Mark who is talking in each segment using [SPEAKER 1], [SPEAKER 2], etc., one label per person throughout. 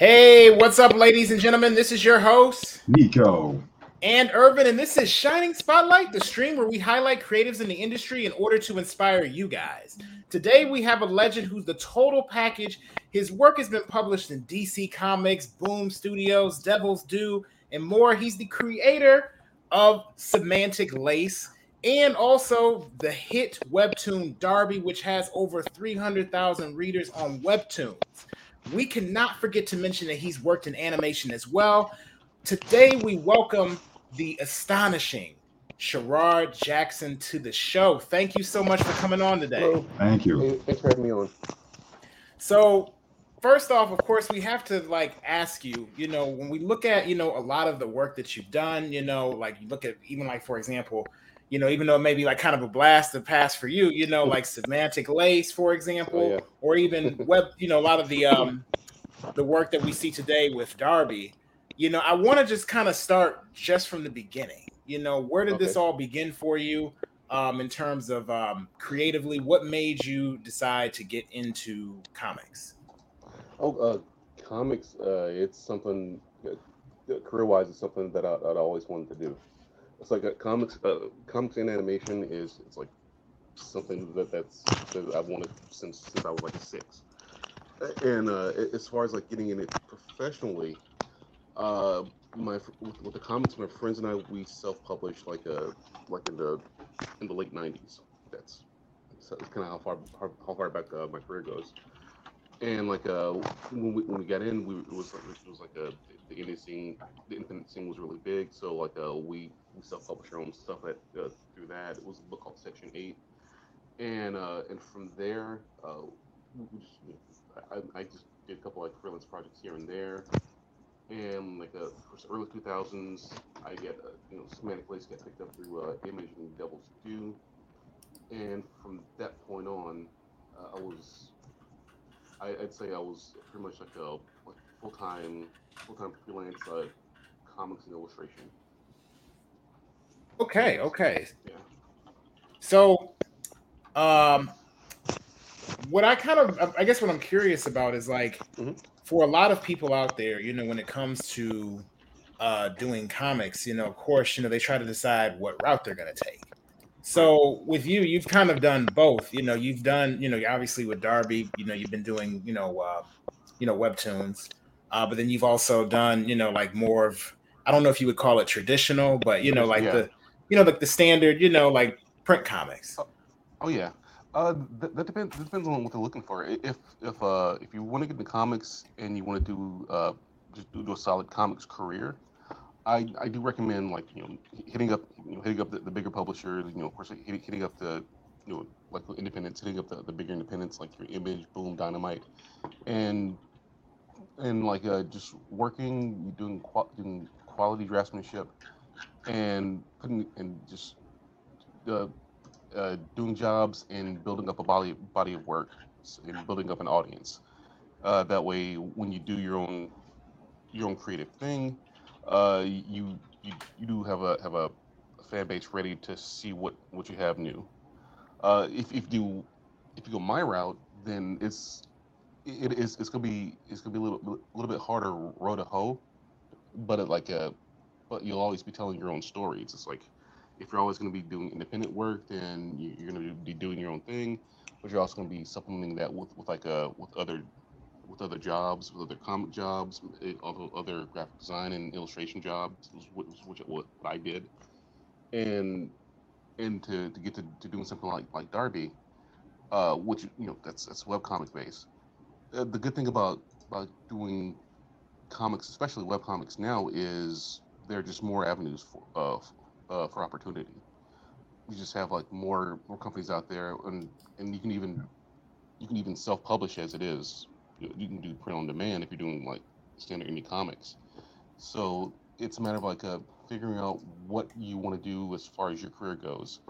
[SPEAKER 1] Hey, what's up, ladies and gentlemen? This is your host,
[SPEAKER 2] Nico.
[SPEAKER 1] And Urban, and this is Shining Spotlight, the stream where we highlight creatives in the industry in order to inspire you guys. Today, we have a legend who's the total package. His work has been published in DC Comics, Boom Studios, Devil's Due, and more. He's the creator of Semantic Lace and also the hit webtoon Darbi, which has over 300,000 readers on Webtoons. We cannot forget to mention that he's worked in animation as well. Today, we welcome the astonishing Sherard Jackson to the show. Thank you so much for coming on today. Hello.
[SPEAKER 2] Thank you.
[SPEAKER 3] Thanks for having me on.
[SPEAKER 1] So, first off, of course, we have to like ask you, you know, when we look at, you know, a lot of the work that you've done, you know, like you look at even like, for example, you know, even though it may be like kind of a blast to pass for you, you know, like semantic lace, for example, oh, yeah. or even web, you know, a lot of the um the work that we see today with Darbi. You know, I want to just kind of start just from the beginning. You know, where did okay. this all begin for you? Um, in terms of um, creatively, what made you decide to get into comics?
[SPEAKER 3] Oh, uh, comics, uh, it's something uh, career-wise, it's something that I, would always wanted to do it's like a comics uh, comics and animation is it's like something that that's that I've wanted since since I was like six. And uh, as far as like getting in it professionally, uh, my with, with, the comics, my friends and I we self-published like a like in the in the late '90s. That's kind of how far how far back uh, my career goes. And like uh, when we when we got in, we it was like it was like a the indie scene, the independent scene was really big. So like uh, we we self-published our own stuff at, uh, through that. It was a book called Section Eight, and uh, and from there, uh, just, you know, I, I, just did a couple like freelance projects here and there. And like uh, early 2000s, I get uh, you know Semantic Lace got picked up through uh, Image and Devil's Due, and from that point on, uh, I was I, would say I was pretty much like a like full time full time freelance comics and illustration.
[SPEAKER 1] Okay, okay. Yeah. So, um, what I kind of, I guess, what I'm curious about is like, mm-hmm. for a lot of people out there, you know, when it comes to uh, doing comics, you know, of course, you know, they try to decide what route they're going to take. So with you, you've kind of done both. You know, you've done, you know, obviously with Darbi, you know, you've been doing, you know, uh, you know, webtoons, uh, but then you've also done, you know, like more of, I don't know if you would call it traditional, but you know, like yeah. the you know, like the standard, you know, like print comics.
[SPEAKER 3] Oh, oh yeah. Uh, that, depends. That depends on what they're looking for. If if uh if you want to get into comics and you want to do uh just do, do a solid comics career, I I do recommend like you know hitting up you know hitting up the, the bigger publishers. You know, of course, hitting, hitting up the you know like independents, hitting up the, the bigger independents like your Image, Boom, Dynamite, and and like uh, just working, doing doing quality draftsmanship, and putting and just uh, uh, doing jobs and building up a body body of work and building up an audience. Uh, that way, when you do your own your own creative thing, uh, you you you do have a have a fan base ready to see what what you have new. Uh, if if you if you go my route, then it's it is it's gonna be it's gonna be a little a little bit harder row to hoe, but it, like a but you'll always be telling your own stories. It's like if you're always going to be doing independent work, then you're going to be doing your own thing, but you're also going to be supplementing that with, with like a uh, with other with other jobs, with other comic jobs, eh, other graphic design and illustration jobs, which, which what I did, and and to, to get to, to doing something like like Darbi, uh, which you know that's that's web comic based. Uh, the good thing about about doing comics, especially web comics now, is there are just more avenues for uh, uh, for opportunity. You just have like more more companies out there, and and you can even you can even self publish as it is. You, you, can do print on demand if you're doing like standard indie comics. So it's a matter of like uh, figuring out what you want to do as far as your career goes,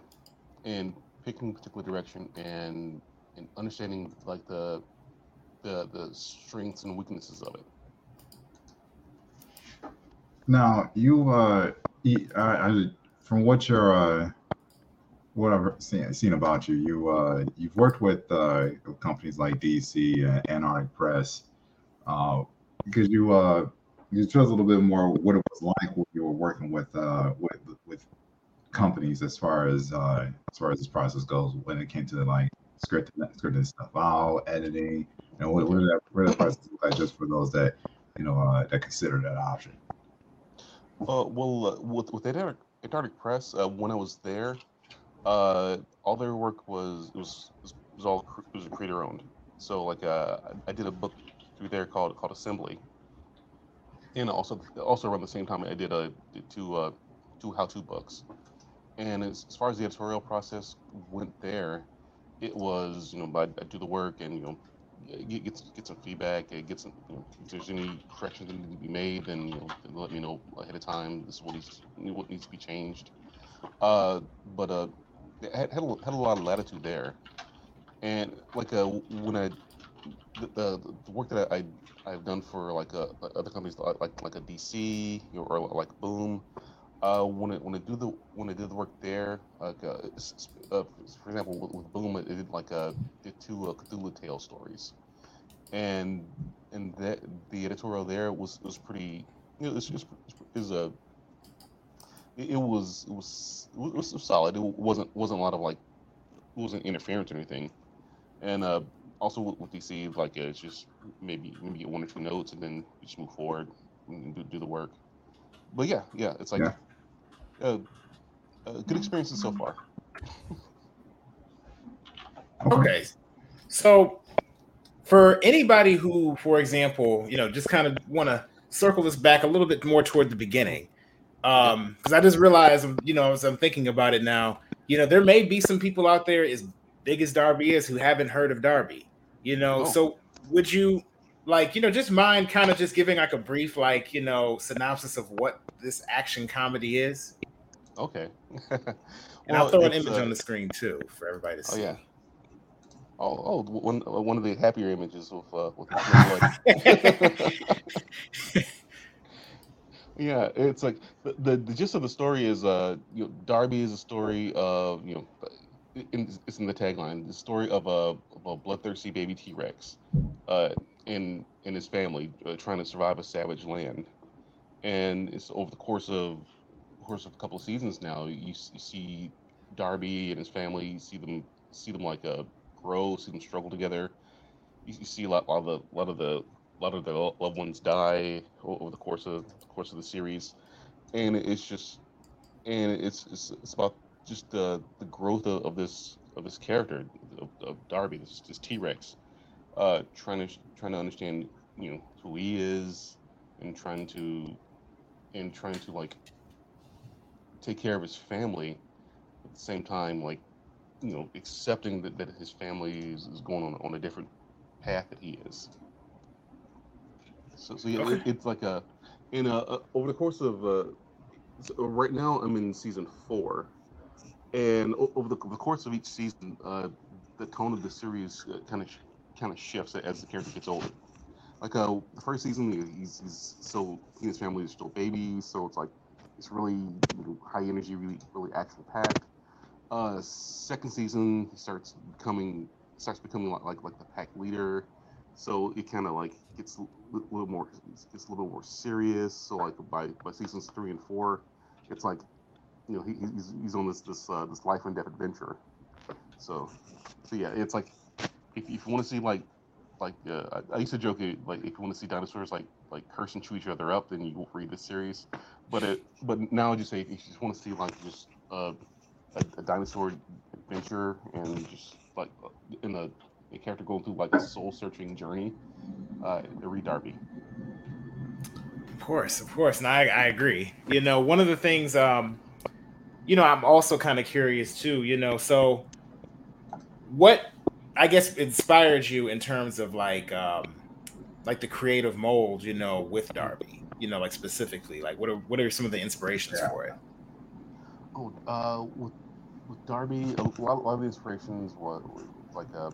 [SPEAKER 3] and picking a particular direction and and understanding like the the the strengths and weaknesses of it.
[SPEAKER 2] Now you, uh, I, from what you're, uh, what I've seen, seen about you, you, uh, you've worked with uh, companies like DC, uh, Antarctic Press. Uh, because you uh you tell us a little bit more what it was like when you were working with uh with with companies as far as uh as far as this process goes when it came to like scripting scripting stuff out, editing, and what, what did that what did that process look like just for those that you know uh, that consider that option?
[SPEAKER 3] Uh, well, uh, with with Antarctic, Antarctic Press, uh, when I was there, uh, all their work was it was it was all it was creator owned. So like uh, I did a book through there called called Assembly, and also also around the same time I did a did two uh, two how to books. And as, as far as the editorial process went there, it was you know I do the work and you know get get, get some feedback, get some you know, if there's any corrections that need to be made, then you know let me know ahead of time. This is what needs what needs to be changed. Uh, but uh, had had a, had a lot of latitude there, and like uh, when I the, the, work that I I've done for like uh, other companies like like a DC or, or like Boom, uh, when I when I do the when I did the work there, like uh, uh, for example with, with Boom, it did like uh, did two uh, Cthulhu Tale stories, and and that the editorial there was was pretty you know, it's, it's, is a it, it was it was, it was solid. It wasn't wasn't a lot of like it wasn't interference or anything, and uh, also with, with DC like uh, it's just maybe maybe get one or two notes and then just move forward and do, do the work. But yeah, yeah, it's like
[SPEAKER 2] Yeah.
[SPEAKER 3] Uh, uh, good experiences so far.
[SPEAKER 1] Okay. So for anybody who, for example, you know, just kind of want to circle this back a little bit more toward the beginning. Um, because I just realized, you know, as I'm thinking about it now, you know, there may be some people out there as big as Darbi is who haven't heard of Darbi, you know.
[SPEAKER 3] Oh.
[SPEAKER 1] So would you like, you know, just mind kind of just giving like a brief, like, you know, synopsis of what this action comedy is?
[SPEAKER 3] Okay.
[SPEAKER 1] And I'll throw an image
[SPEAKER 3] uh,
[SPEAKER 1] on the screen too for everybody to see.
[SPEAKER 3] Oh
[SPEAKER 1] see.
[SPEAKER 3] yeah. Oh, oh, one uh, of the happier images with uh, with yeah, it's like the, the the gist of the story is uh, you know, Darbi is a story of you know, in, it's in the tagline, the story of a of a bloodthirsty baby T Rex, uh, in in his family uh, trying to survive a savage land, and it's over the course of course of a couple of seasons now. You, you see Darbi and his family, you see them see them like uh, grow, see them struggle together. You, you see a lot, lot of the lot of the lot of the loved ones die over the course of the course of the series, and it's just and it's it's, it's about just the the growth of, of this of this character of, of Darbi, this this T Rex, uh, trying to trying to understand you know who he is and trying to and trying to like take care of his family at the same time like you know accepting that, that his family is, is going on, on a different path that he is. So, so yeah it, it's like a in a, uh over the course of uh so right now i'm in season four. And over the, the course of each season uh the tone of the series kind of kind of shifts as the character gets older. Like uh the first season he's, he's so he and his family is still babies so it's like it's really high energy really really action packed. Uh second season he starts becoming starts becoming like like, like the pack leader. So it kind of like gets a li- little more gets a little more serious. So like by by seasons three and four it's like you know he, he's, he's on this this uh, this life and death adventure. So so yeah it's like if, if you want to see like like uh, I, I used to joke like if you want to see dinosaurs like like and chew each other up then you won't read the series but it but now just say if you just want to see like just uh, a, a dinosaur adventure and just like in a, a character going through like a soul searching journey uh read Darbi
[SPEAKER 1] Of course, of course. And I, I agree. You know, one of the things, um, you know, I'm also kind of curious too, you know, so what I guess inspired you in terms of like, um, like the creative mold, you know, with Darbi, you know, like specifically, like what are, what are some of the inspirations
[SPEAKER 2] Yeah.
[SPEAKER 1] for it?
[SPEAKER 3] Oh, uh, with with Darbi, a lot, a lot of the inspirations was, like uh,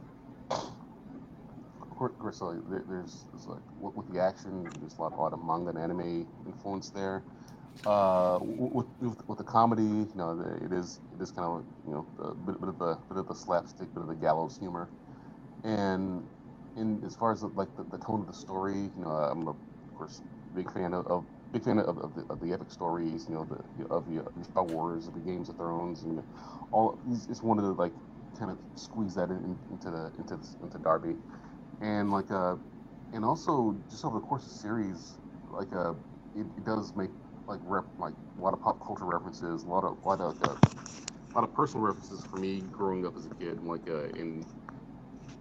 [SPEAKER 3] of course, like, there's, there's like with, with the action, there's a lot, a lot of manga and anime influence there. Uh, with, with with the comedy, you know, the, it is it is kind of you know a bit, bit of the bit of the slapstick, bit of the gallows humor, and in as far as like the, the tone of the story, you know, I'm a course, big fan of, of big fan of, of, the, of the epic stories, you know, the of the, Star Wars, of the Games of Thrones, and all. It's one of the like kind of squeeze that in, into the into into Darbi, and like uh, and also just over the course of the series, like uh, it, it does make like rep like a lot of pop culture references, a lot of a lot of uh, a lot of personal references for me growing up as a kid, like uh, in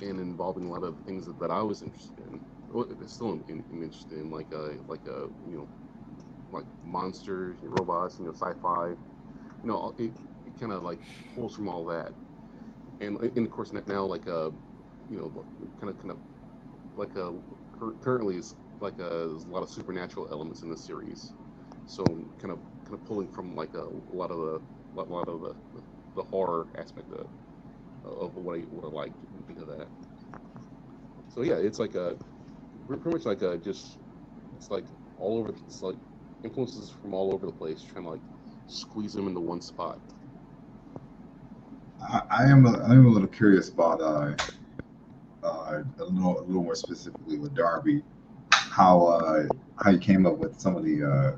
[SPEAKER 3] and involving a lot of things that, that I was interested in. Well, still in, in, interested in, like a like uh, you know, like monsters, robots, you know, sci-fi. You know, it, it kind of like pulls from all that, and, and of course now like a you know, kind of kind of like a currently is like a, uh, there's a lot of supernatural elements in the series, so kind of kind of pulling from like a, a lot of the a lot of the, the horror aspect of of what I what I like of that. So yeah, it's like a pretty much like a just it's like all over. It's like influences from all over the place, trying to like squeeze them into one spot.
[SPEAKER 2] I, I am a, I am a little curious about uh, uh, a little a little more specifically with Darbi, how uh, how you came up with some of the uh,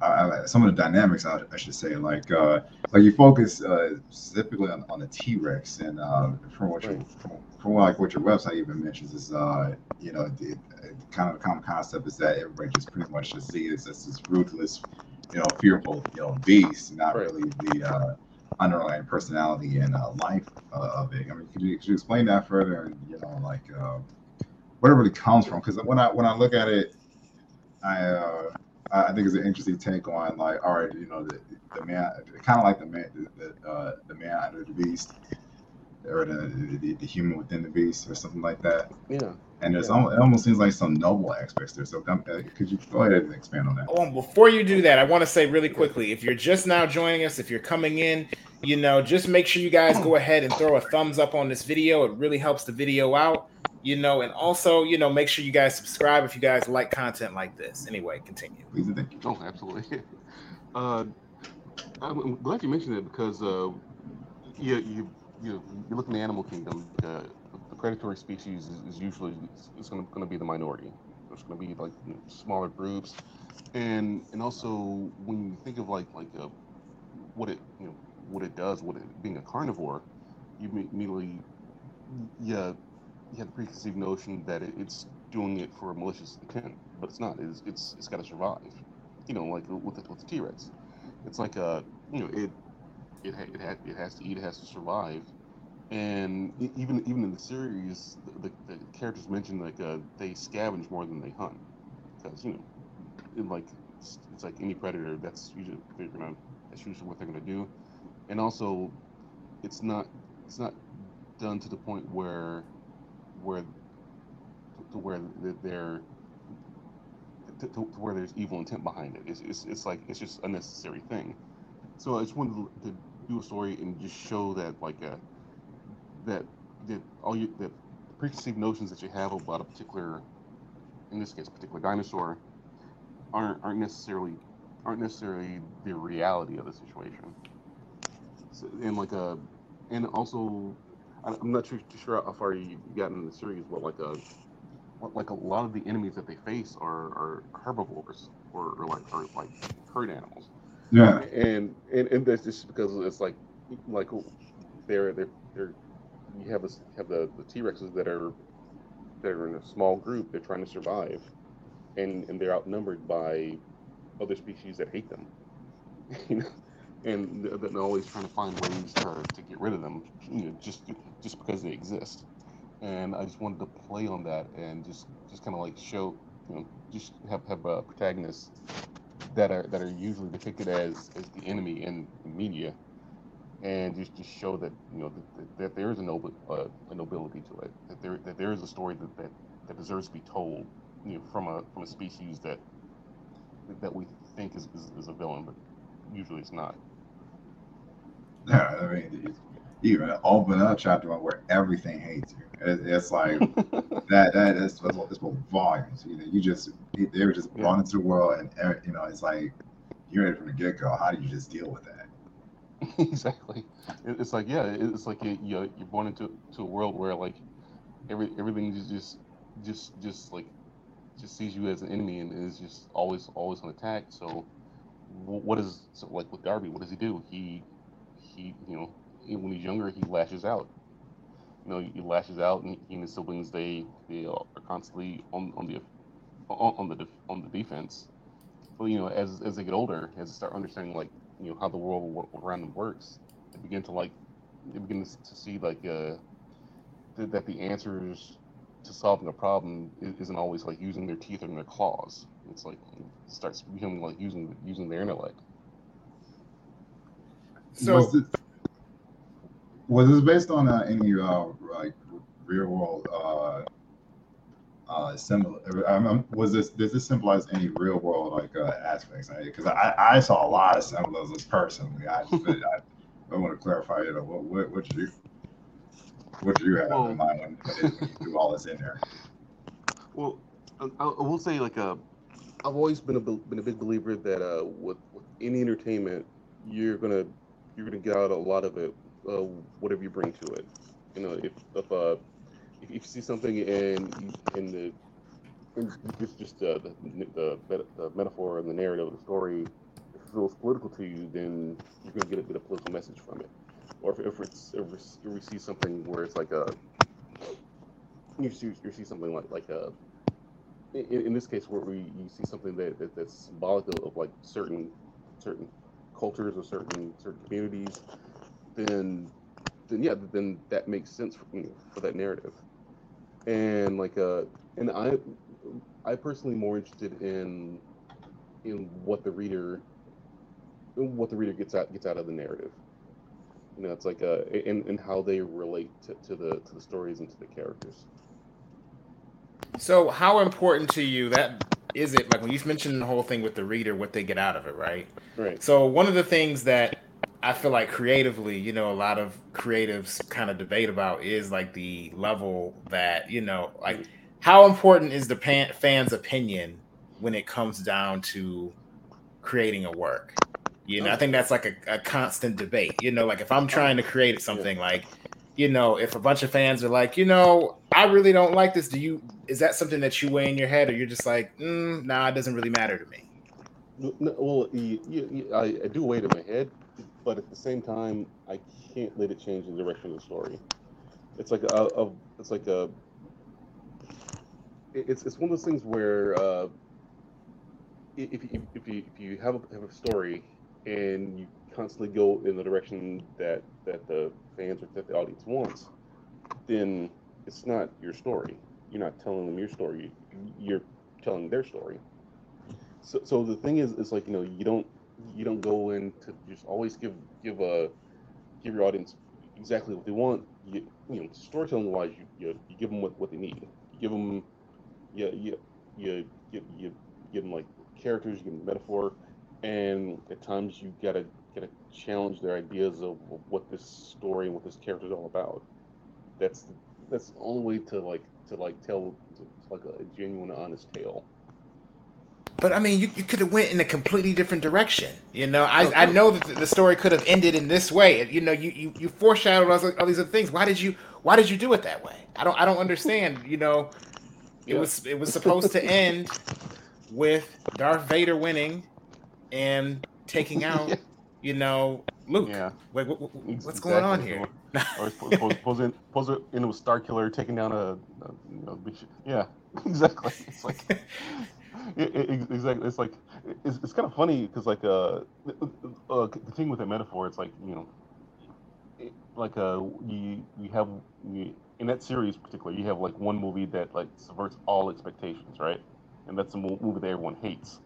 [SPEAKER 2] uh, some of the dynamics, I, I should say, like uh, like you focus uh, specifically on, on the T Rex, and uh, from what you from, from like what your website even mentions is, uh, you know, the, kind of the common concept is that everybody just pretty much just sees as this ruthless, you know, fearful, you know, beast, not right. really the uh, underlying personality and uh, life uh, of it. I mean, could you, could you explain that further, and you know, like uh, where it really comes from? Because when I when I look at it, I uh, I think it's an interesting take on like, all right, you know, the, the man, kind of like the man, the, the, uh, the man under the beast, or the, the, the human within the beast, or something like that.
[SPEAKER 3] Yeah.
[SPEAKER 2] And there's
[SPEAKER 3] yeah.
[SPEAKER 2] almost, it almost seems like some noble aspects there. So uh, could you go ahead and expand on that?
[SPEAKER 1] Oh, before you do that, I want to say really quickly, if you're just now joining us, if you're coming in, you know, just make sure you guys go ahead and throw a thumbs up on this video. It really helps the video out you know, and also, you know, make sure you guys subscribe if you guys like content like this. Anyway, continue.
[SPEAKER 3] Oh, absolutely. Uh, I'm glad you mentioned it because uh, you you you you look in the animal kingdom. Uh, the predatory species is, is usually it's going to be the minority. There's going to be like you know, smaller groups, and and also when you think of like like uh, what it you know what it does, what it being a carnivore, you immediately yeah you have the preconceived notion that it, it's doing it for a malicious intent, but it's not. It's it's, it's got to survive. You know, like with the, with the T-Rex, it's like a uh, you know it it it, ha- it has to eat, it has to survive, and even even in the series, the, the, characters mentioned like uh, they scavenge more than they hunt, because you know, in like it's, it's like any predator, that's usually they're gonna that's usually what they're gonna do, and also, it's not it's not done to the point where where to where they're to, to, where there's evil intent behind it. It's, it's, it's like it's just a necessary thing. So I just wanted to, to do a story and just show that like uh, that that all you that preconceived notions that you have about a particular, in this case, a particular dinosaur, aren't aren't necessarily aren't necessarily the reality of the situation. So, and like a, uh, and also I'm not too, too sure how far you've gotten in the series, but like uh, a like a lot of the enemies that they face are, are herbivores or, or like or like herd animals.
[SPEAKER 2] Yeah.
[SPEAKER 3] And and, and that's just because it's like like they're they're they're you have this have the, the T Rexes that are that are in a small group, they're trying to survive and, and they're outnumbered by other species that hate them. you know? And they're always trying to find ways to, to get rid of them, you know, just just because they exist. And I just wanted to play on that and just just kind of like show, you know, just have have uh, protagonists that are that are usually depicted as as the enemy in, in media, and just just show that you know that, that there is a noble uh, a nobility to it, that there that there is a story that, that that deserves to be told, you know, from a from a species that that we think is, is, is a villain, but usually it's not.
[SPEAKER 2] Yeah, I mean, even open up chapter one where everything hates you. It, it's like that. That is it's for volumes. You know, you just they were just brought into the world, and uh, you know, it's like you're ready from the get go. How do you just deal with that?
[SPEAKER 3] exactly. It's like yeah, it's like you you're born into to a world where like every everything is just just just like just sees you as an enemy and is just always always on attack. So what is so like with Darbi? What does he do? He he you know when he's younger he lashes out. You know he lashes out and he and his siblings they they are constantly on on the on, on the on the defense. But you know as as they get older, as they start understanding like you know how the world around them works, they begin to like they begin to see like uh, that the answers to solving a problem isn't always like using their teeth and their claws. It's like it starts becoming like using using their intellect.
[SPEAKER 2] So was, was this based on uh, any uh, like real world uh, uh, similar? was this does this symbolize any real world like uh, aspects? Because I, I saw a lot of symbolisms personally. I, I, I want to clarify. You know, what what, what you what do you have well, in mind when, when you do all this in there?
[SPEAKER 3] Well, I, I will say like uh, I've always been a been a big believer that uh, with, with any entertainment, you're gonna you're gonna get out a lot of it, uh, whatever you bring to it. You know, if if uh, if you see something in in the in just just uh, the, the, the metaphor and the narrative of the story, feels political to you, then you're gonna get a, get a political message from it or if, if it's if we see something where it's like a you see you see something like like a in, in this case where we you see something that, that that's symbolic of, of, like certain certain cultures or certain certain communities then then yeah then that makes sense for you know, for that narrative and like uh and i i personally more interested in in what the reader what the reader gets out gets out of the narrative you know, it's like uh, and in how they relate to, to the to the stories and to the characters.
[SPEAKER 1] So, how important to you that is it? Like when you mentioned the whole thing with the reader, what they get out of it, right?
[SPEAKER 3] Right.
[SPEAKER 1] So, one of the things that I feel like creatively, you know, a lot of creatives kind of debate about is like the level that you know, like how important is the pan- fan's opinion when it comes down to creating a work? You know, I think that's like a, a constant debate. You know, like if I'm trying to create something, like, you know, if a bunch of fans are like, you know, I really don't like this. Do you? Is that something that you weigh in your head, or you're just like, mm, nah, it doesn't really matter to me?
[SPEAKER 3] Well, you, you, I, I do weigh it in my head, but at the same time, I can't let it change the direction of the story. It's like a, a it's like a, it's it's one of those things where uh, if, if, if you if you have a, have a story and you constantly go in the direction that that the fans or that the audience wants, then it's not your story. You're not telling them your story. You're telling their story. So, so the thing is, is like you know, you don't you don't go in to just always give give a give your audience exactly what they want. You, you know, storytelling wise, you, you, you give them what, what they need. You give them, you you you you, you give them like characters. You give them metaphor and at times you gotta challenge their ideas of what this story and what this character is all about. That's that's the only way to like to like tell like a genuine, honest tale.
[SPEAKER 1] But I mean, you, you could have went in a completely different direction. You know, I, I know that the story could have ended in this way. You know, you you, you foreshadowed all, all these other things. Why did you Why did you do it that way? I don't I don't understand. You know, it yeah. was it was supposed to end with Darth Vader winning and taking out, you know, Luke.
[SPEAKER 3] Yeah.
[SPEAKER 1] Wait, what, what's exactly. going on here?
[SPEAKER 3] or pose it, pose it into a Star Killer taking down a, a you know, yeah, exactly. It's like it, it, exactly. It's like it's, it's kind of funny because like uh, uh, the thing with the metaphor, it's like you know, it, like uh, you you have you, in that series particularly, you have like one movie that like subverts all expectations, right? And that's the movie that everyone hates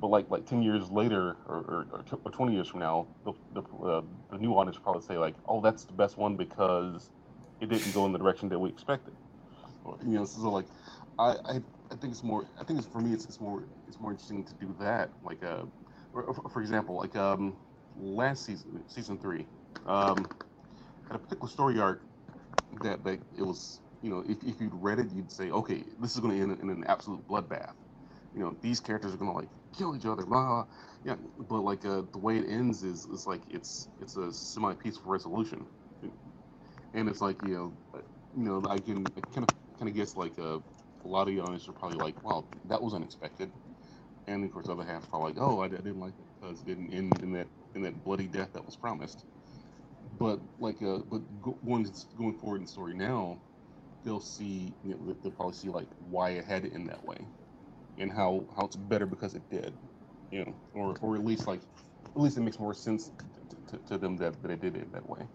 [SPEAKER 3] but like like 10 years later or, or, or 20 years from now the, the, uh, the new audience probably say like oh that's the best one because it didn't go in the direction that we expected. You know so like I, I i think it's more i think it's for me it's, it's more it's more interesting to do that like uh for, for example like um last season season three um had a particular story arc that that it was you know if, if you'd read it you'd say okay this is going to end in an absolute bloodbath you know these characters are to like kill each other, blah. Yeah, but like uh, the way it ends is is like it's it's a semi peaceful resolution, and it's like you know, uh, you know I can kind of kind of guess like uh a lot of you audience are probably like, "Wow, that was unexpected," and of course, the other half probably like, "Oh, I, I didn't like it because it didn't end in that in that bloody death that was promised." But like, uh, but going going forward in the story now, they'll see, you know, they'll probably see like why it had to end that way, and how how it's better because it did, you know, or or at least like, at least it makes more sense to, to, to them that that it did it that way.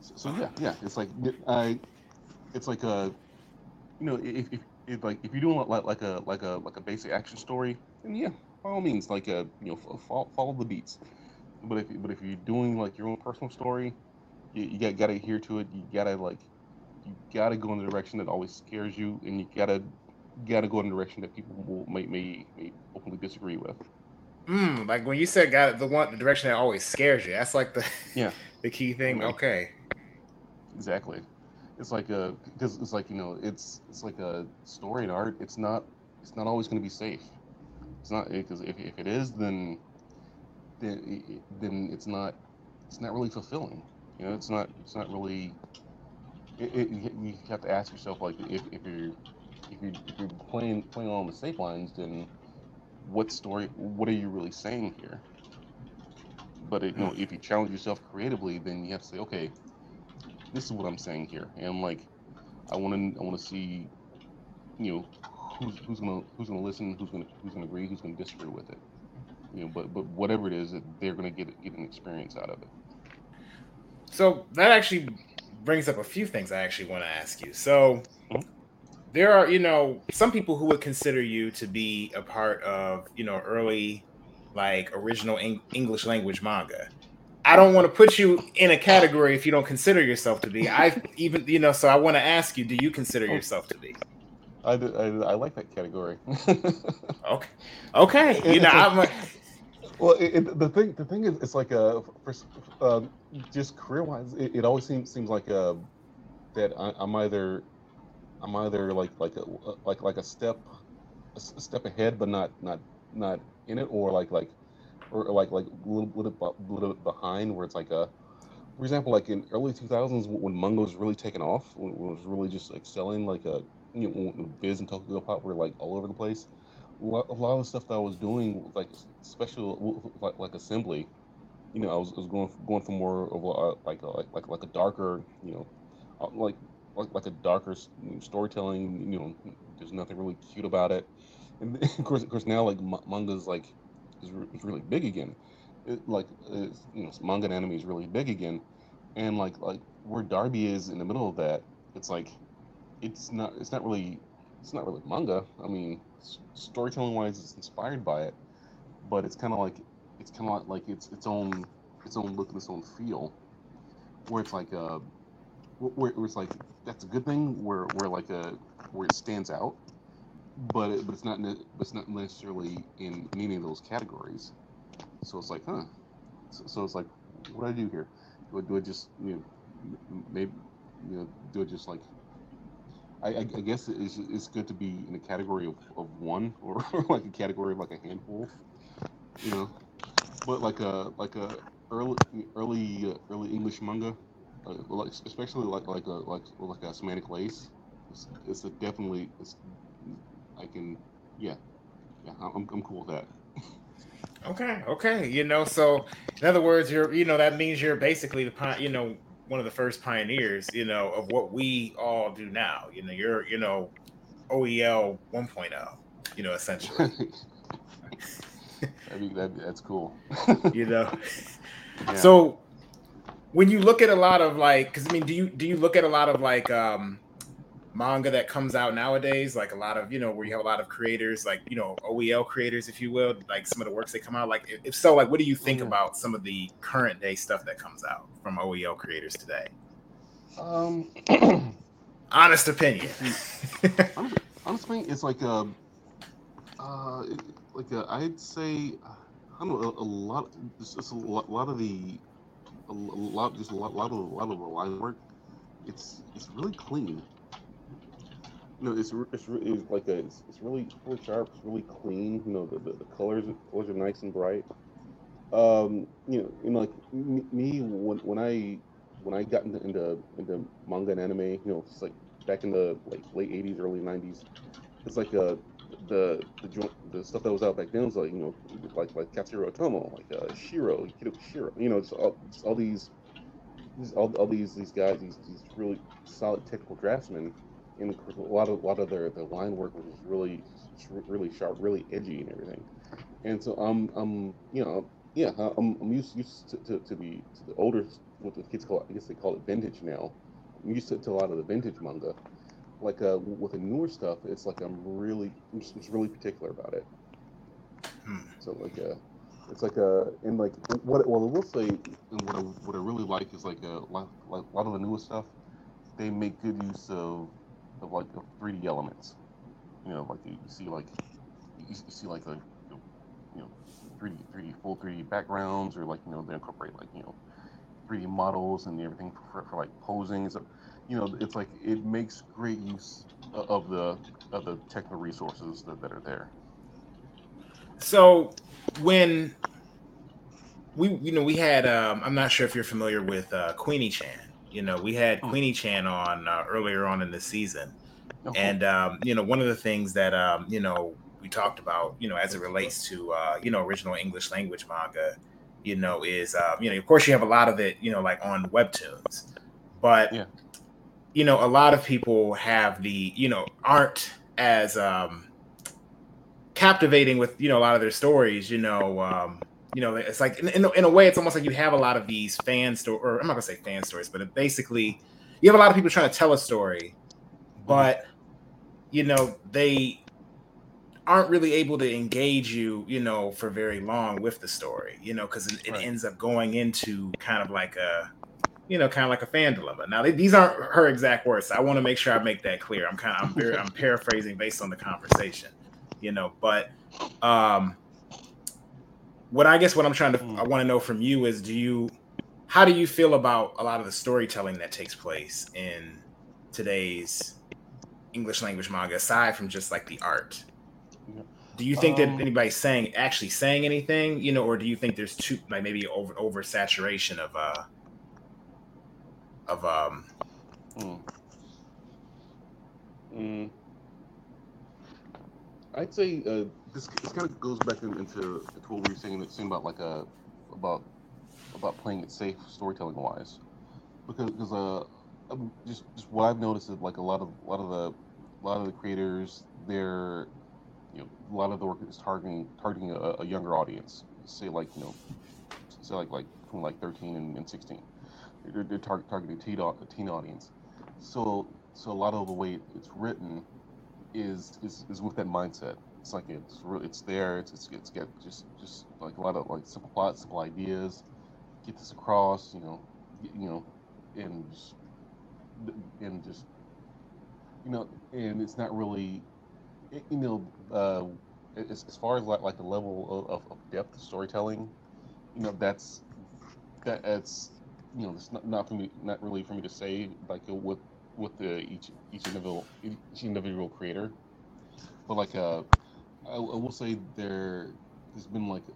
[SPEAKER 3] So, so yeah, yeah, it's like I, it's like a, you know, if, if, if like if you're doing like like a like a like a basic action story, then yeah, by all means, like a you know follow, follow the beats. But if but if you're doing like your own personal story, you, you got gotta adhere to it. You gotta like you gotta go in the direction that always scares you, and you gotta gotta go in the direction that people will may may, may openly disagree with.
[SPEAKER 1] Mm, like when you said got the one the direction that always scares you. That's like the
[SPEAKER 3] yeah
[SPEAKER 1] the key thing. Okay.
[SPEAKER 3] Exactly. It's like a because it's like you know it's it's like a story in art. It's not it's not always going to be safe. It's not eh, because if, if it is, then then eh, eh, then it's not it's not really fulfilling. You know, it's not it's not really. It, it, you have to ask yourself like if, if you're if you're if you're playing playing along the safe lines, then what story? What are you really saying here? But it, you know, if you challenge yourself creatively, then you have to say, okay, this is what I'm saying here, and like, I want to I want to see, you know, who's who's gonna who's gonna listen, who's gonna who's gonna agree, who's gonna disagree with it, you know. But but whatever it is, they're gonna get get an experience out of it.
[SPEAKER 1] So that actually brings up a few things I actually want to ask you. So mm-hmm. There are, you know, some people who would consider you to be a part of, you know, early like original English language manga. I don't want to put you in a category if you don't consider yourself to be. I even you know, so I want to ask you, do you consider oh. yourself to be?
[SPEAKER 3] I, I, I like that category.
[SPEAKER 1] okay, okay. You know, I'm.
[SPEAKER 3] a, well, it, it, the thing the thing is, it's like a for, uh, just career wise, it, it, always seems seems like a that I, am either I'm either like like a like like a step a step ahead, but not not not in it, or like like or like like a little, little, little bit behind, where it's like a, for example, like in early 2000s when manga was really taking off, when it was really just excelling, like a you know Viz and Tokyopop were like all over the place. A lot, a lot of the stuff that I was doing, like special like, like assembly, you know, I was, I was going going for more of a, like a, like like a darker, you know, uh, like like, like a darker storytelling. You know, there's nothing really cute about it. And of course, of course, now like manga's like is, is really big again. It, like you know, manga and anime is really big again, and like like where Darbi is in the middle of that, it's like it's not it's not really it's not really manga. I mean, storytelling wise, it's inspired by it, but it's kind of like it's kind of like it's its own its own look and its own feel, where it's like uh where, where it's like that's a good thing where where like a where it stands out, but it, but it's not but it's not necessarily in any of those categories. So it's like, huh? So, so it's like, what do I do here? Do I, do I just you know maybe you know do I just like I, I, I guess it's, it's good to be in a category of, of one or like a category of like a handful, you know. But like a like a early early uh, early English manga, like especially like like a like like a semantic lace, it's, it's a definitely it's I can yeah yeah I'm I'm cool with that.
[SPEAKER 1] Okay, okay. You know, so in other words, you're you know that means you're basically the you know one of the first pioneers, you know, of what we all do now. You know, you're, you know, OEL 1.0, you know, essentially.
[SPEAKER 3] I mean, that, that's cool.
[SPEAKER 1] you know, yeah. so when you look at a lot of like, because I mean, do you do you look at a lot of like um manga that comes out nowadays, like a lot of, you know, where you have a lot of creators, like, you know, OEL creators, if you will, like some of the works that come out. Like, if so, like, what do you think mm-hmm. about some of the current day stuff that comes out from OEL creators today?
[SPEAKER 3] Um,
[SPEAKER 1] honest opinion.
[SPEAKER 3] I honestly, it's like a, uh, like a, I'd say, I don't know, a, a lot, it's just a lot, lot of the, a lot, just a lot, lot of, a lot of line work. It's, it's really clean no, it's it's, it's like a it's, it's really really sharp. It's really clean. You know, the, the, the colors colors are nice and bright. Um, you know, you know, like me when when I when I got into into, into manga and anime, you know, it's like back in the like late '80s, early '90s. It's like uh, the the the stuff that was out back then was like you know like like Katsuhiro Otomo, like uh, Shiro, Kido Shiro. You know, it's all, all these, all, all these these guys, these these really solid technical draftsmen. And a lot of a lot of their, their line work was really really sharp, really edgy and everything. And so I'm I'm you know yeah I'm, I'm used used to, to, to the to the older what the kids call I guess they call it vintage now. I'm used to, to a lot of the vintage manga. Like uh, with the newer stuff, it's like I'm really I'm just, just really particular about it. Hmm. So like uh, it's like a uh, and like what well I will say and what I, what I really like is like a like, like a lot of the newer stuff, they make good use of of like of 3D elements. You know, like you, see like you, see like the you know 3D 3D full 3D backgrounds or like you know they incorporate like you know 3D models and everything for, for, like posing. So, you know, it's like it makes great use of the of the technical resources that, that are there.
[SPEAKER 1] So when we you know we had um, I'm not sure if you're familiar with uh, Queenie Chan. You know, we had hmm. Queenie Chan on uh, earlier on in the season, oh, and um, you know one of the things that um, you know we talked about, you know, as it relates to uh, you know original English language manga you know, is uh, you know, of course you have a lot of it, you know, like on webtoons, but yeah. You know, a lot of people have the, you know, aren't as um captivating with, you know, a lot of their stories, you know, um, you know, it's like in, in, in a way, it's almost like you have a lot of these fan story, or I'm not gonna say fan stories, but basically, you have a lot of people trying to tell a story, but you know, they aren't really able to engage you, you know, for very long with the story, you know, because it, it right. ends up going into kind of like a, you know, kind of like a fan dilemma. Now, these aren't her exact words. So I want to make sure I make that clear. I'm kind of, I'm, I'm paraphrasing based on the conversation, you know, but, um, what I guess what I'm trying to, I want to know from you is, do you, how do you feel about a lot of the storytelling that takes place in today's English language manga, aside from just like the art? Do you think um, that anybody's saying actually saying anything, you know, or do you think there's too like maybe over oversaturation of uh of um mm.
[SPEAKER 3] Mm. I'd say uh, this, this kind of goes back in, into, what we were saying, saying about like a uh, about about playing it safe storytelling wise, because because uh um, just just what I've noticed is like a lot of a lot of the a lot of the creators they're you know, a lot of the work is targeting targeting a, a younger audience. Say like you know, say like like between like 13 and, and 16. They're, they're tar- targeting teen, a teen audience. So so a lot of the way it's written is is, is with that mindset. It's like it's really it's there. It's it's, it's get just just like a lot of like simple plots, simple ideas. Get this across, you know, you know, and just, and just you know, and it's not really you know, uh, as, as far as like, like the level of, of depth of storytelling, you know, that's that it's you know, it's not, not for me, not really for me to say like uh, with with the each each individual each individual creator, but like uh, I, I will say there there's been like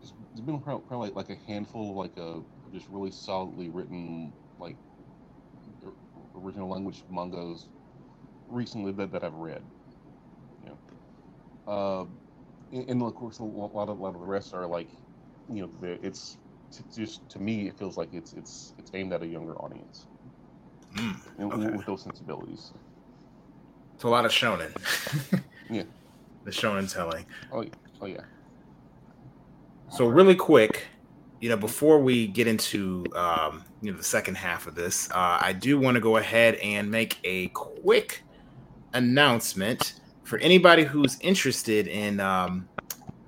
[SPEAKER 3] there's been probably like, a handful of like a uh, just really solidly written like original language mangas recently that, that I've read. Uh, and of course, a lot of a lot of the rest are like, you know, it's just to me, it feels like it's it's it's aimed at a younger audience, mm, okay. with those sensibilities.
[SPEAKER 1] It's a lot of shonen.
[SPEAKER 3] yeah,
[SPEAKER 1] the shonen telling.
[SPEAKER 3] Oh, oh yeah.
[SPEAKER 1] So really quick, you know, before we get into um, you know the second half of this, uh, I do want to go ahead and make a quick announcement for anybody who's interested in um,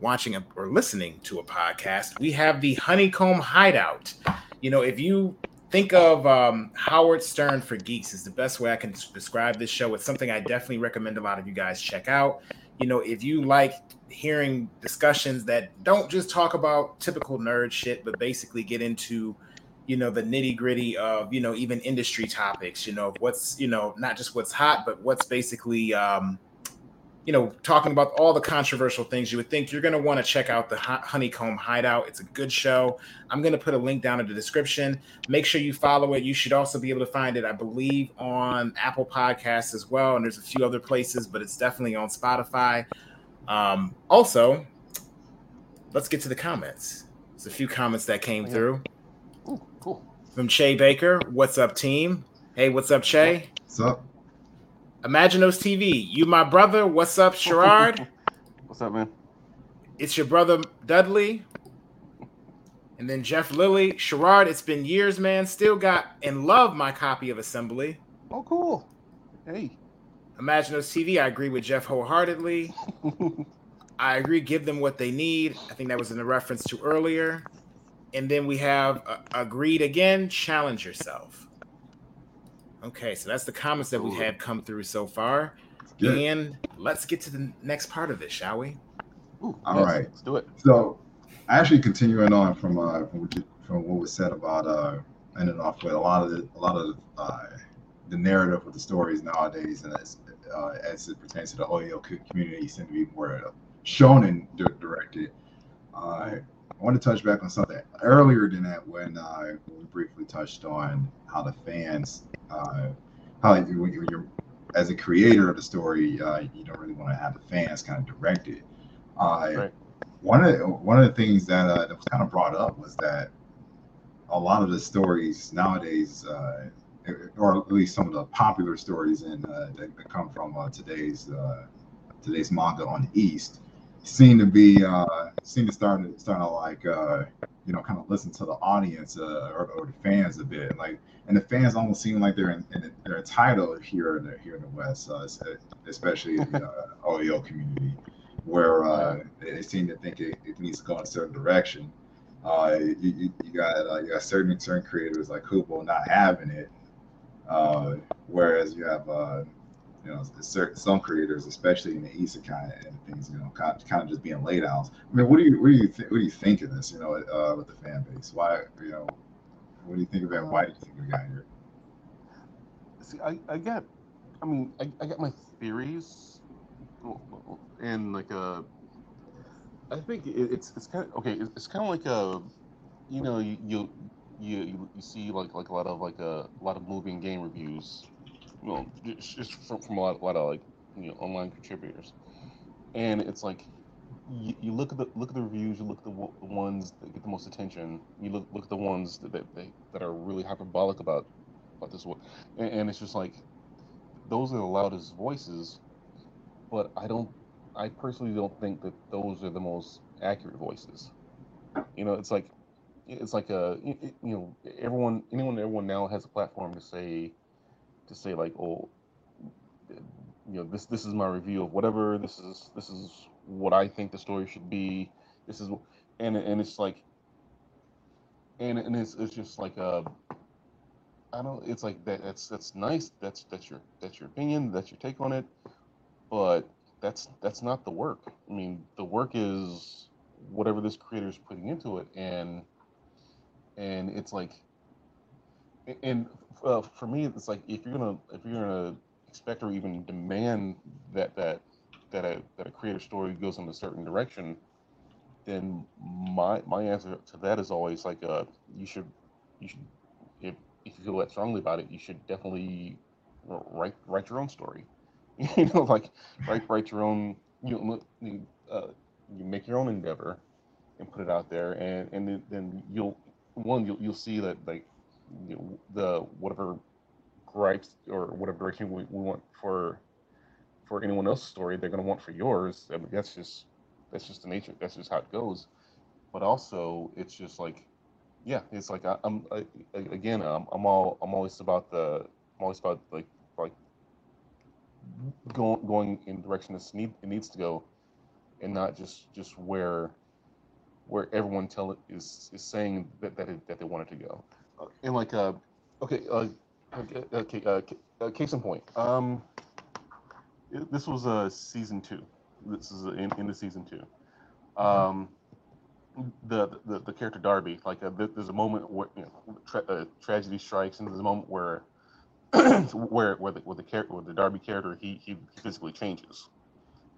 [SPEAKER 1] watching a, or listening to a podcast, we have the Honeycomb Hideout. You know, if you think of um, Howard Stern for Geeks is the best way I can describe this show. It's something I definitely recommend a lot of you guys check out. You know, if you like hearing discussions that don't just talk about typical nerd shit, but basically get into, you know, the nitty gritty of, you know, even industry topics, you know, what's, you know, not just what's hot, but what's basically, um, you know, talking about all the controversial things, you would think you're going to want to check out the Honeycomb Hideout. It's a good show. I'm going to put a link down in the description. Make sure you follow it. You should also be able to find it, I believe, on Apple Podcasts as well. And there's a few other places, but it's definitely on Spotify. Um, also, let's get to the comments. There's a few comments that came through.
[SPEAKER 3] Ooh, cool.
[SPEAKER 1] From Che Baker. What's up, team? Hey, what's up, Che?
[SPEAKER 2] What's up?
[SPEAKER 1] Imaginos TV, you my brother. What's up, Sherard?
[SPEAKER 3] What's up, man?
[SPEAKER 1] It's your brother Dudley. And then Jeff Lilly. Sherard, it's been years, man. Still got and love my copy of Assembly.
[SPEAKER 3] Oh, cool. Hey.
[SPEAKER 1] Imaginos TV, I agree with Jeff wholeheartedly. I agree, give them what they need. I think that was in a reference to earlier. And then we have uh, agreed again, challenge yourself. Okay, so that's the comments that we have come through so far. Good. And let's get to the next part of this, shall we?
[SPEAKER 2] Ooh, All yes, right,
[SPEAKER 3] let's do it.
[SPEAKER 2] So, actually, continuing on from uh, from, from what was said about uh, ending off with a lot of the, a lot of uh, the narrative of the stories nowadays, and as uh, as it pertains to the OEL community, seem to be more shown and directed. Uh, I want to touch back on something earlier than that when uh, we briefly touched on how the fans, uh, how you, when you're as a creator of the story, uh, you don't really want to have the fans kind of direct it. Uh, right. One of the, one of the things that, uh, that was kind of brought up was that a lot of the stories nowadays, uh, or at least some of the popular stories in uh, that, that come from uh, today's uh, today's manga on the East, seem to be uh seem to start to start to like uh you know kind of listen to the audience uh, or, or, the fans a bit like and the fans almost seem like they're in, in they're entitled here in the here in the west uh, especially in the uh, OEL community where uh they seem to think it, it needs to go in a certain direction. Uh you, you, you got uh, you got certain certain creators like Kubo not having it uh whereas you have uh you know, some creators, especially in the isekai and things, you know, kind of, kind of just being laid out. I mean, what do you what do you th- what do you think of this? You know, uh, with the fan base, why you know, what do you think of it? Why do you think we got here?
[SPEAKER 3] See, I, I get, I mean, I, I get my theories, and like a, I think it, it's it's kind of okay. It's, it's kind of like a, you know, you you you, you see like like a lot of like a, a lot of movie and game reviews well, just from, from a, lot, a lot of like you know online contributors, and it's like you, you, look at the look at the reviews, you look at the, the ones that get the most attention, you look look at the ones that that, that, that are really hyperbolic about about this one, and, and it's just like those are the loudest voices, but I don't, I personally don't think that those are the most accurate voices. You know, it's like it's like a you know everyone anyone everyone now has a platform to say to say like, oh, you know, this this is my review of whatever. This is this is what I think the story should be. This is, and and it's like, and and it's it's just like a. I don't. It's like that. That's that's nice. That's that's your that's your opinion. That's your take on it. But that's that's not the work. I mean, the work is whatever this creator is putting into it, and and it's like, and uh, for me, it's like if you're gonna if you're gonna expect or even demand that that that a that a creative story goes in a certain direction, then my my answer to that is always like uh you should you should if if you feel that strongly about it, you should definitely write write your own story. you know, like write write your own you know, uh, you make your own endeavor and put it out there, and and then you'll one you'll you'll see that like you know, the whatever gripes or whatever direction we, we want for for anyone else's story, they're going to want for yours. I mean, that's just that's just the nature. That's just how it goes. But also, it's just like, yeah, it's like I, am again, I'm, I'm all I'm always about the I'm always about like like going going in direction this need it needs to go, and not just just where where everyone tell it is is saying that that, it, that they want it to go in like uh okay uh okay uh, uh case in point um it, this was uh season two this is in, in the season two um the the, the character Darbi like uh, there's a moment where you know tra- uh, tragedy strikes and there's a moment where where where the, where the character where the Darbi character he he physically changes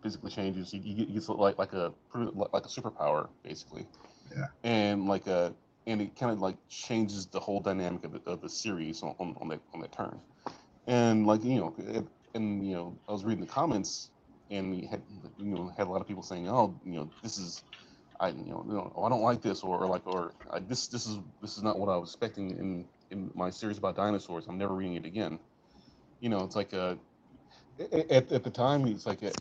[SPEAKER 3] physically changes. He, he gets like like a like a superpower basically.
[SPEAKER 2] Yeah.
[SPEAKER 3] And like a and it kind of like changes the whole dynamic of the, of the series on, on, on that on that turn. And like you know, it, and you know, I was reading the comments and we had you know had a lot of people saying, oh, you know, this is I you know, you know oh, I don't like this or, or like or this this is this is not what I was expecting in in my series about dinosaurs. I'm never reading it again. You know, it's like uh, a at, at the time, it's like a,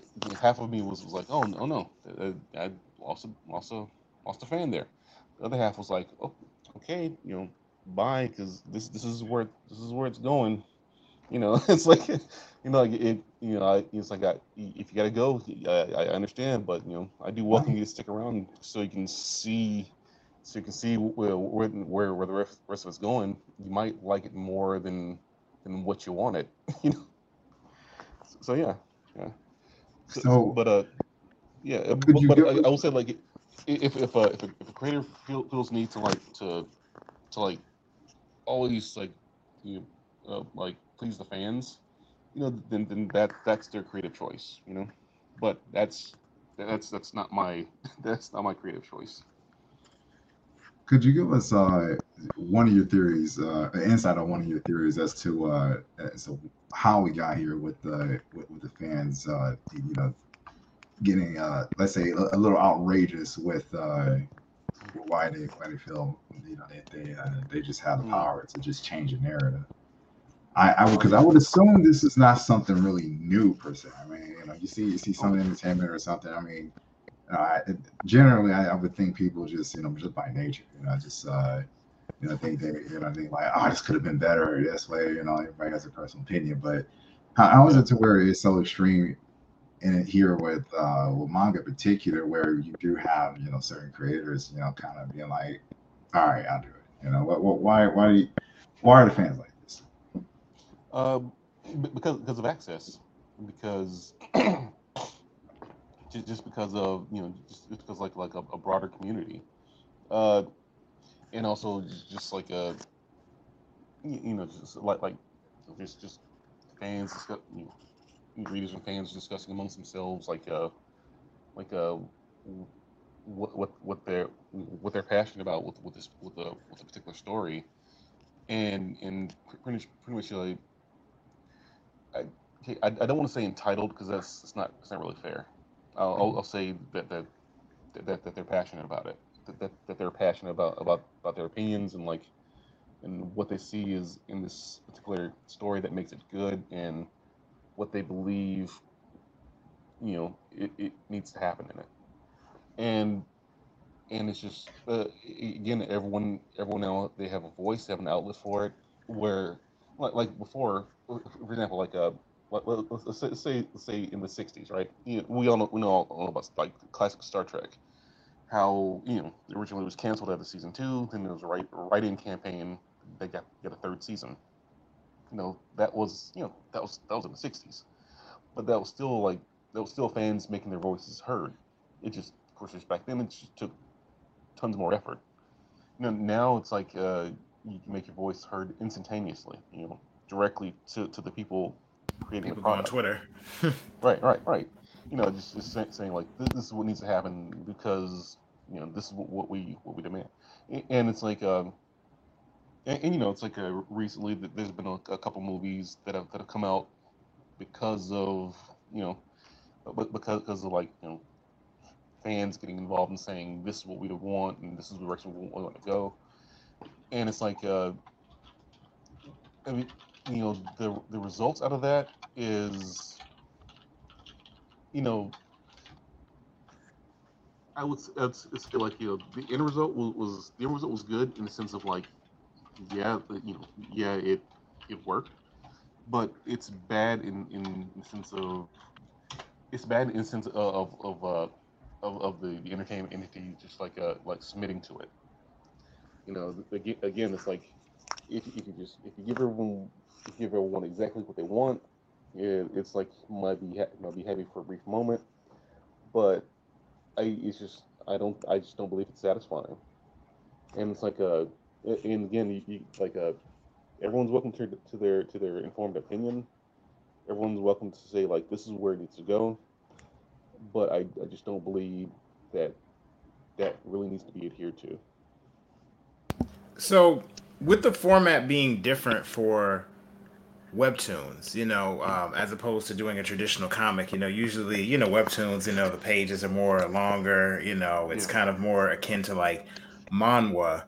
[SPEAKER 3] half of me was, was like, oh, no, no, uh, I, I lost a, lost a, lost a fan there. The other half was like, oh, okay, you know, bye, because this this is where this is where it's going. You know, it's like, you know, like it, you know, I, it's like I, if you gotta go, I, I understand, but you know, I do welcome you to stick around so you can see, so you can see where where where, the rest, rest of it's going. You might like it more than than what you wanted. You know so yeah, yeah. So, so but uh, yeah. But, but I, I, will say like, if if uh, if a, if a creator feel, feels need to like to to like always like you know, uh, like please the fans, you know, then then that that's their creative choice, you know. But that's that's that's not my that's not my creative choice.
[SPEAKER 2] Could you give us uh, one of your theories, uh, insight on one of your theories as to uh, as to how we got here with the with, with the fans, uh, you know, getting uh, let's say a, a little outrageous with uh, why they why they feel you know they they, uh, they just have the mm. power to just change the narrative. I, I would because I would assume this is not something really new per se. I mean, you know, you see you see some entertainment or something. I mean, uh, generally, I, I, would think people just, you know, just by nature, you know, just, uh, you know, think they, you know, think like, oh, this could have been better this way. You know, everybody has a personal opinion, but how, how is it to where it's so extreme in it here with uh, with manga in particular, where you do have, you know, certain creators, you know, kind of being like, all right, I'll do it. You know, what, what why, why, why are the fans like this?
[SPEAKER 3] Um, because because of access, because just, just because of you know just, because like like a, a broader community, uh, and also just, just like a you know just like like just just fans you know, readers and fans discussing amongst themselves like uh like uh what what what they're what they're passionate about with with this with the with a particular story, and and pretty much pretty much like I, I, I don't want to say entitled because that's it's not it's not really fair. I'll, I'll say that, that that that they're passionate about it. That, that, that they're passionate about, about about their opinions and like and what they see is in this particular story that makes it good and what they believe you know it, it needs to happen in it and and it's just uh, again everyone everyone now they have a voice they have an outlet for it where like, like before for example like uh let's say, say, say in the 60s, right? We all know, we know all, all about like classic Star Trek, how you know originally it was canceled after season two, then there was a write write-in campaign they got get a third season. You know that was you know that was that was in the 60s, but that was still like that was still fans making their voices heard. It just of course just back then it just took tons more effort. You know now it's like uh, you can make your voice heard instantaneously. You know directly to, to the people creating People
[SPEAKER 1] a product. on Twitter.
[SPEAKER 3] right, right, right. You know, just, just saying like this, this, is what needs to happen because you know this is what, what we what we demand, and it's like um, and, and you know it's like a, recently that there's been a, a, couple movies that have that have come out because of you know, because because of like you know fans getting involved and saying this is what we want and this is the direction we want to go, and it's like uh, I mean you know the the results out of that is you know I would it's, it's like you know the end result was, was the end result was good in the sense of like yeah you know yeah it it worked but it's bad in in the sense of it's bad in sense of of of, uh, of, of the, the entertainment entity just like uh like submitting to it you know again it's like if, if you just if you give everyone give everyone exactly what they want. It, it's like might be might be happy for a brief moment, but I it's just I don't I just don't believe it's satisfying. And it's like a and again you, you like a everyone's welcome to to their to their informed opinion. Everyone's welcome to say like this is where it needs to go. but I, I just don't believe that that really needs to be adhered to.
[SPEAKER 1] So, with the format being different for webtoons, you know, um, as opposed to doing a traditional comic, you know, usually, you know, webtoons, you know, the pages are more longer, you know, it's yeah. kind of more akin to like manhwa.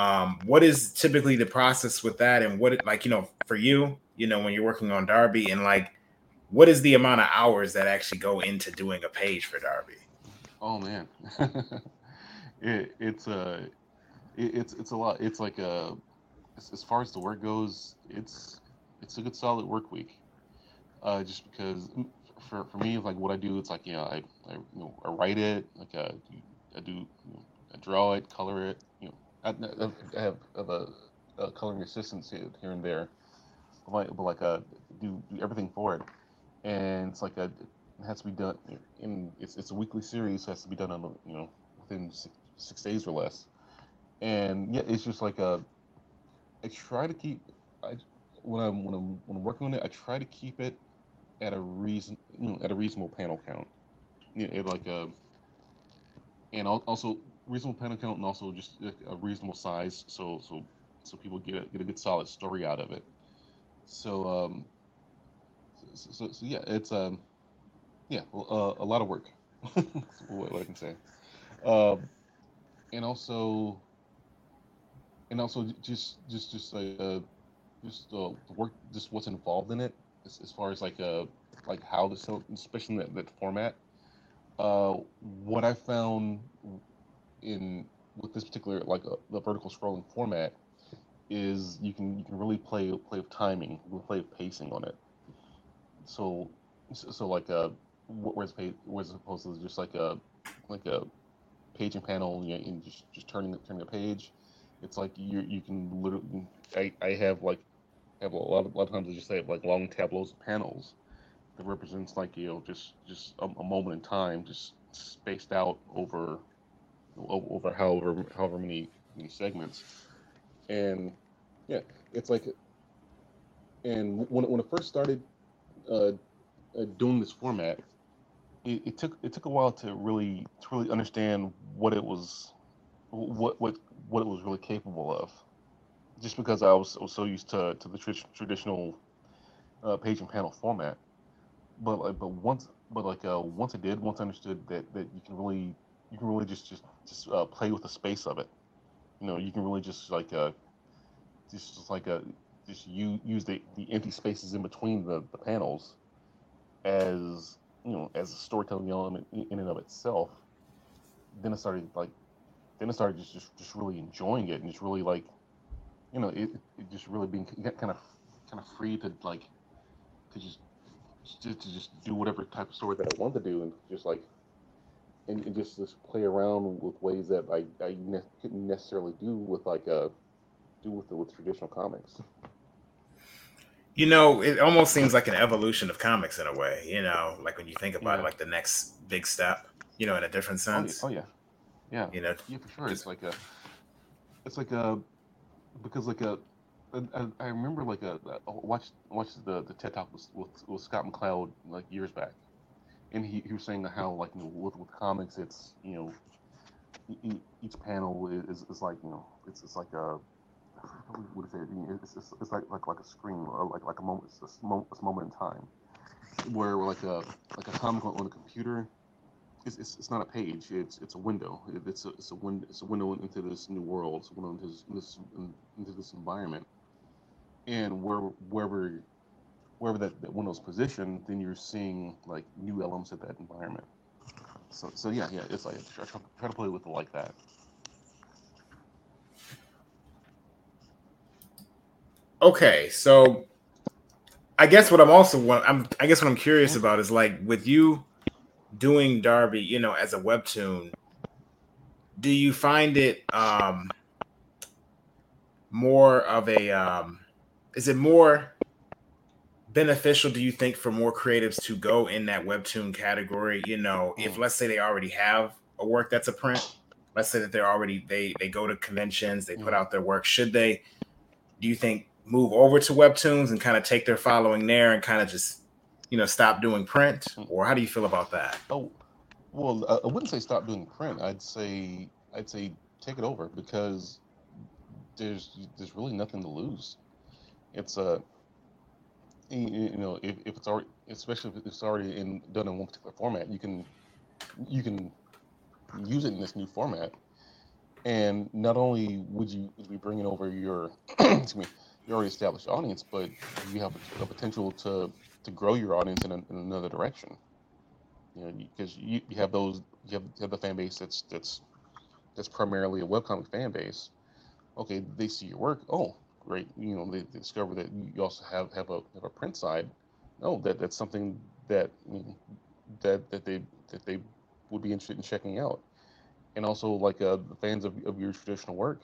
[SPEAKER 1] Um, what is typically the process with that, and what, like, you know, for you, you know, when you're working on Darbi, and like, what is the amount of hours that actually go into doing a page for Darbi?
[SPEAKER 3] Oh man, it, it's a, uh, it, it's it's a lot. It's like a, as, as, far as the work goes, it's it's a good solid work week. Uh, just because mm, for, for me, like what I do, it's like you know, I, I you know I write it, like uh, I do, you know, I draw it, color it. You know, I, have, have a, a coloring assistant here and there, but, like uh, do, do everything for it, and it's like a it has to be done in it's it's a weekly series, so it has to be done on you know within six, six days or less, and yeah, it's just like a I try to keep I when I'm when I'm when I'm working on it, I try to keep it at a reason you know, at a reasonable panel count. You know, like a uh, and also reasonable panel count and also just a reasonable size so so so people get a, get a good solid story out of it. So um so, so, so yeah, it's um yeah, uh, a lot of work. what, what I can say. Um and also and also just just just uh, just uh, the work, just what's involved in it, as, as far as like uh like how to the especially in that, that format. Uh, what I found in with this particular like uh, the vertical scrolling format is you can you can really play play with timing, play with pacing on it. So so like uh whereas whereas opposed to just like a like a paging panel you know, and just just turning the turning a page, it's like you you can literally I, I have like have a lot of, a lot of times I just have like long tableaus of panels that represents like you know just just a, a moment in time, just spaced out over over however however many, many segments, and yeah, it's like, and when when it first started uh, uh, doing this format, it, it, took it took a while to really to really understand what it was, what what what it was really capable of just because I was, was so used to, to the tr- traditional uh, page and panel format. But like, but once, but like uh, once I did, once I understood that, that you can really, you can really just just just uh, play with the space of it. You know, you can really just like uh, just, just like uh, just use use the, the empty spaces in between the, the panels as you know as a storytelling element in and of itself. Then I started like, then I started just just, just really enjoying it and just really like you know, it, it just really being kind of kind of free to like to just to, to just do whatever type of story that I want to do and just like and, and just just play around with ways that I, I ne- couldn't necessarily do with like uh do with the, with traditional comics.
[SPEAKER 1] You know, it almost seems like an evolution of comics in a way. You know, like when you think about yeah. it, like the next big step. You know, in a different sense.
[SPEAKER 3] Oh, yeah, oh, yeah. yeah.
[SPEAKER 1] You know,
[SPEAKER 3] yeah, for sure. Just, it's like a, it's like a because like a I, I remember like a, a watched watched the the TED talk with, with, with Scott McCloud like years back, and he, he was saying how like you know, with with comics it's you know each panel is, is like you know it's it's like a what is it it's, it's, it's like like like a screen or like like a moment it's a, moment, it's a moment in time where like a like a comic on a computer it's, it's, it's not a page. It's it's a window. it's a it's a window. It's a window into this new world. It's a window into this, this into this environment. And where wherever wherever that, that window's positioned, then you're seeing like new elements of that environment. So so yeah yeah it's like I try, to play with it like that.
[SPEAKER 1] Okay, so I guess what I'm also what I'm I guess what I'm curious about is like with you doing Darbi, you know, as a webtoon, do you find it um more of a um is it more beneficial do you think for more creatives to go in that webtoon category? You know if mm. let's say they already have a work that's a print let's say that they're already they they go to conventions they put mm. out their work should they do you think move over to webtoons and kind of take their following there and kind of just you know stop doing print? Mm. Or how do you feel about that?
[SPEAKER 3] Oh Well, I I wouldn't say stop doing print. I'd say I'd say take it over because there's there's really nothing to lose. It's a you know if, if it's already especially if it's already in done in one particular format, you can you can use it in this new format. And not only would you be bringing over your excuse me your already established audience, but you have a potential to to grow your audience in, a, in another direction. You know, because you, you have those you have, you have the fan base that's that's that's primarily a webcomic fan base. Okay, they see your work. Oh, great. You know, they, discover that you also have have a have a print side. No, that that's something that that that they that they would be interested in checking out. And also, like uh, the fans of, of your traditional work,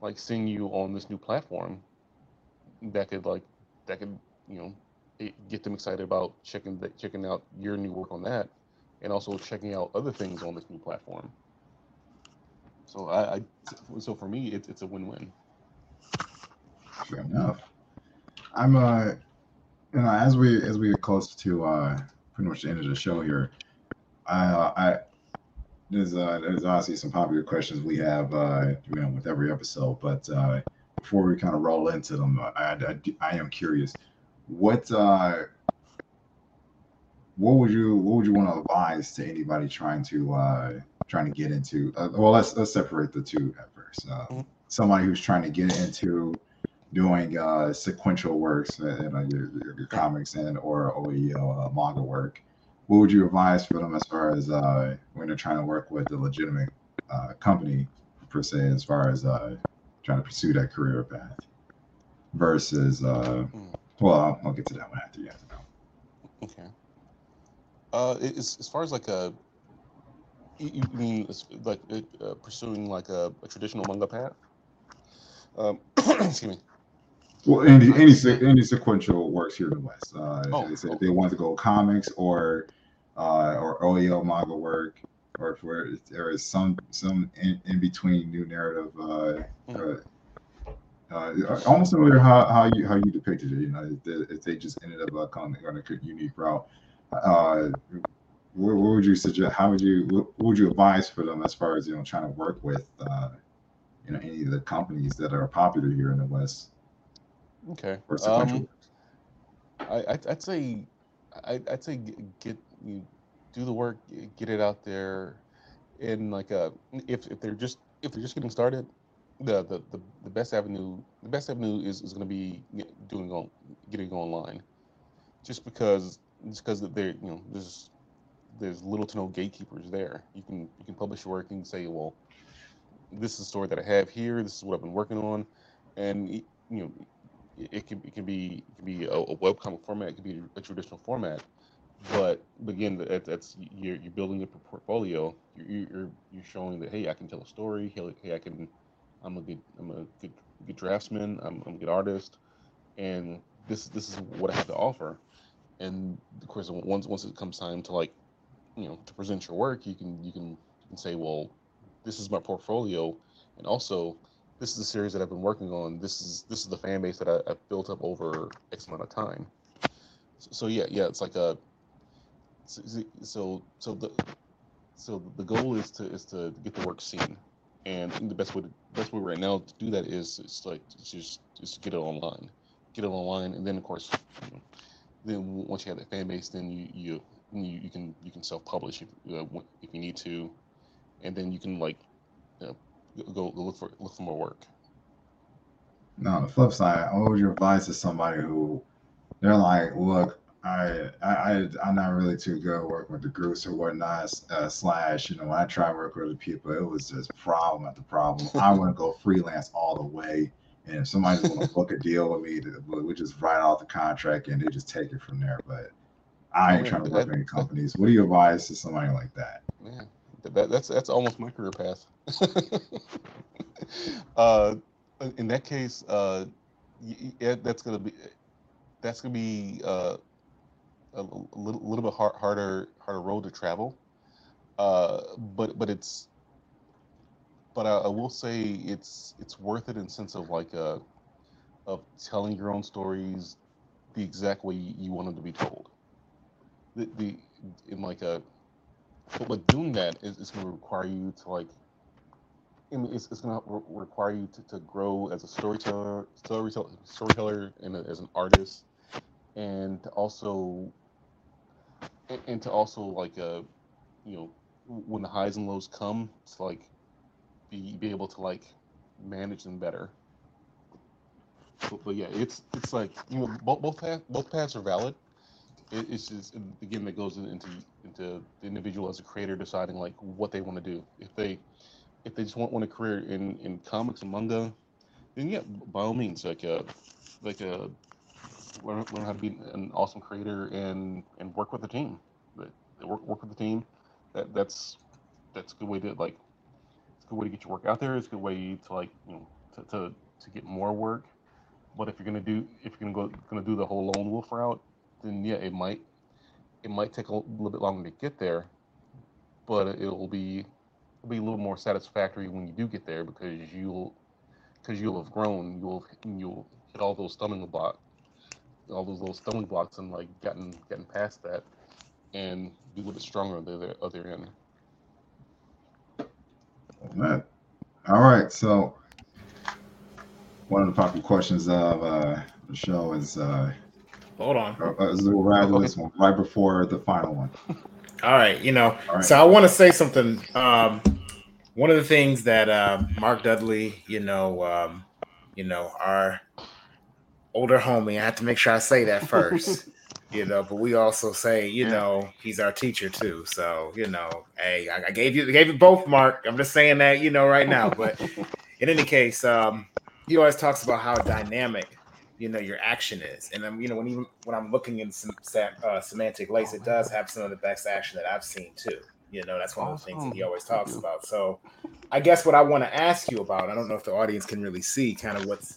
[SPEAKER 3] like seeing you on this new platform, that could like that could you know it, get them excited about checking the, checking out your new work on that, and also checking out other things on this new platform. So I, I so for me, it's it's a win-win.
[SPEAKER 2] Fair enough. I'm uh, you know, as we as we get close to uh, pretty much the end of the show here, I uh, I there's uh there's obviously some popular questions we have uh you know with every episode, but uh before we kind of roll into them, I I, I am curious, what uh what would you what would you want to advise to anybody trying to uh trying to get into uh, well let's let's separate the two at first uh,
[SPEAKER 3] Mhm.
[SPEAKER 2] somebody who's trying to get into doing uh sequential works uh, your, your, your comics and or OEL uh, manga work what would you advise for them as far as uh when they're trying to work with a legitimate uh company per se as far as uh trying to pursue that career path versus uh
[SPEAKER 3] Mm.
[SPEAKER 2] well I'll, I'll get to that one after you have to know
[SPEAKER 3] Okay. Uh, as as far as like a you, you mean like uh, pursuing like a, a traditional manga path? Um, excuse me.
[SPEAKER 2] Well, any any any sequential works here in the West. Uh,
[SPEAKER 3] Oh,
[SPEAKER 2] if, they,
[SPEAKER 3] okay.
[SPEAKER 2] they want to go comics or uh, or OEL manga work, or if where there is some some in, in between new narrative. Uh, uh, uh, almost similar to how, how you how you depicted it. You know, if they, if they just ended up uh, going on a unique route. Uh, what, what would you suggest? How would you what, what would you advise for them as far as you know trying to work with uh, you know any of the companies that are popular here in the West
[SPEAKER 3] Okay. Um, I I'd, I'd say I I'd say get you do the work, get it out there, and like uh if if they're just if they're just getting started, the the the, the best avenue the best avenue is, is going to be doing on getting online, just because just because they're you know there's there's little to no gatekeepers there. You can you can publish your work and say well this is the story that I have here. This is what I've been working on, and you know, it, can it can be it can be a, a webcomic format. It can be a traditional format, but again, that, that's you're you're building a portfolio. You're you're you're showing that hey, I can tell a story. Hey, hey, I can. I'm a good I'm a good good draftsman. I'm, I'm a good artist, and this this is what I have to offer. And of course, once once it comes time to like, you know, to present your work, you can you can you can say, well, this is my portfolio, and also this is the series that I've been working on. This is this is the fan base that I, I've built up over X amount of time. So, so yeah, yeah, it's like a so so the so the goal is to is to get the work seen, and the best way to, best way right now to do that is it's like it's just just get it online, get it online, and then of course, you know, then once you have that fan base, then you you you, you can you can self publish if uh, if you need to, and then you can like you know, go, go look for look for more work.
[SPEAKER 2] Now, on the flip side, what would you advise to somebody who they're like, look, I, I, I I'm not really too good at working with the groups or whatnot. Uh, slash, you know, when I try to work with the people, it was just problem after problem. I want to go freelance all the way, and if somebody's want to book a deal with me, we just write off the contract and they just take it from there. But I ain't trying to work with any companies. What do you advise to somebody like that?
[SPEAKER 3] Man, that, that's that's almost my career path. uh, in that case, uh, yeah, that's gonna be that's gonna be uh, a, a little, little bit hard, harder harder road to travel. Uh, but but it's but I, I will say it's it's worth it in sense of like uh of telling your own stories the exact way you want them to be told. The, the in like a but, but doing that is, is going to require you to like I mean, it's, it's going to re- require you to, to grow as a storyteller, storyteller, storyteller, and a, as an artist, and to also, and, and to also like, uh, you know, when the highs and lows come, to like, be be able to like manage them better. But, but yeah, it's it's like you know both both paths both paths are valid. It, it's just again that goes into into the individual as a creator deciding like what they want to do. If they if they just want, want a career in in comics and manga, then yeah, by all means, like a like a learn, learn how to be an awesome creator and and work with the team. But work work with the team. That that's that's a good way to like. It's a good way to get your work out there. It's a good way to like you know to to, to get more work. But if you're gonna do if you're gonna go gonna do the whole lone wolf route, then yeah, it might it might take a little bit longer to get there, but it'll be it'll be a little more satisfactory when you do get there because you'll because you'll have grown, you'll you'll hit all those stumbling blocks, all those little stumbling blocks, and like gotten getting past that, and be a little bit stronger on the other, end.
[SPEAKER 2] All right. So one of the popular questions of uh, the show is uh,
[SPEAKER 1] Hold on.
[SPEAKER 2] uh, is we'll rather this one right before the final one.
[SPEAKER 1] All right, you know,
[SPEAKER 2] right.
[SPEAKER 1] so I want to say something. Um, one of the things that uh, Mark Dudley, you know, um, you know, our older homie, I have to make sure I say that first, you know, but we also say, you know, he's our teacher too. So, you know, hey, I, I gave you, gave you both, Mark. I'm just saying that, you know, right now. But in any case, um, he always talks about how dynamic you know your action is. And i'm you know when even when i'm looking in some uh, semantic lace it does have some of the best action that i've seen too. You know that's one of the things that he always talks about. So i guess what i want to ask you about i don't know if the audience can really see kind of what's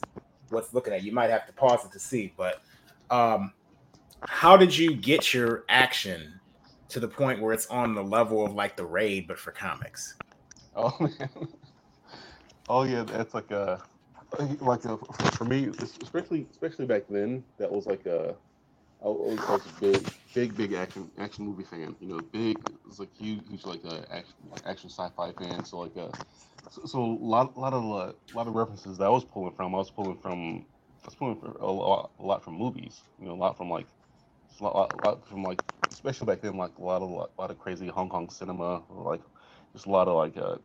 [SPEAKER 1] what's looking at you might have to pause it to see but um how did you get your action to the point where it's on the level of like the raid but for comics?
[SPEAKER 3] Oh man. Oh yeah, that's like a like a, for me, especially especially back then. That was like a I was, I was a big big big action action movie fan. You know, big it was like huge, huge like a action like action sci-fi fan. So like a so, so a lot lot of uh, lot of references that I was pulling from. I was pulling from I was pulling from a lot, a lot from movies. You know, a lot from like a lot, lot from like especially back then like a lot of a lot of crazy Hong Kong cinema like just a lot of like uh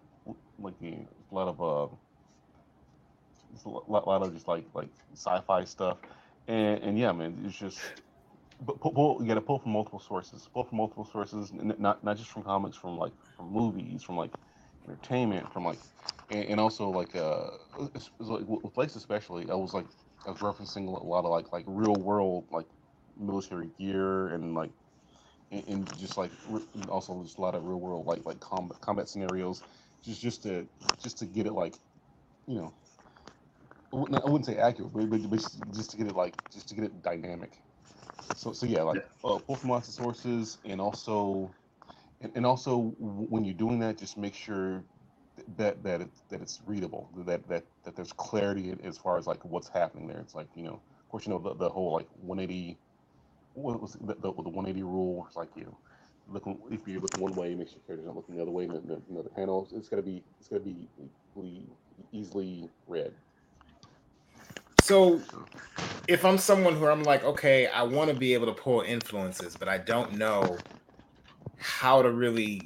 [SPEAKER 3] like a lot of uh a lot, of just like like sci-fi stuff. And and yeah man it's just but pull, you got to pull from multiple sources pull from multiple sources not not just from comics from like from movies from like entertainment from like and, and also like uh like with especially I was like I was referencing a lot of like like real world like military gear and like and, and just like also just a lot of real world like like combat combat scenarios just just to just to get it like you know I wouldn't, say accurate but, but but just, to get it like just to get it dynamic. So so yeah like uh, pull from lots of sources and also and, and also when you're doing that just make sure that that it, that it's readable that that that there's clarity as far as like what's happening there. It's like you know of course you know the, the whole like 180 what was the, the, the 180 rule? It's like you know looking if you're looking one way make sure your character's not looking the other way in the, panel it's got to be it's got to be easily read
[SPEAKER 1] so if I'm someone who I'm like, okay, I want to be able to pull influences, but I don't know how to really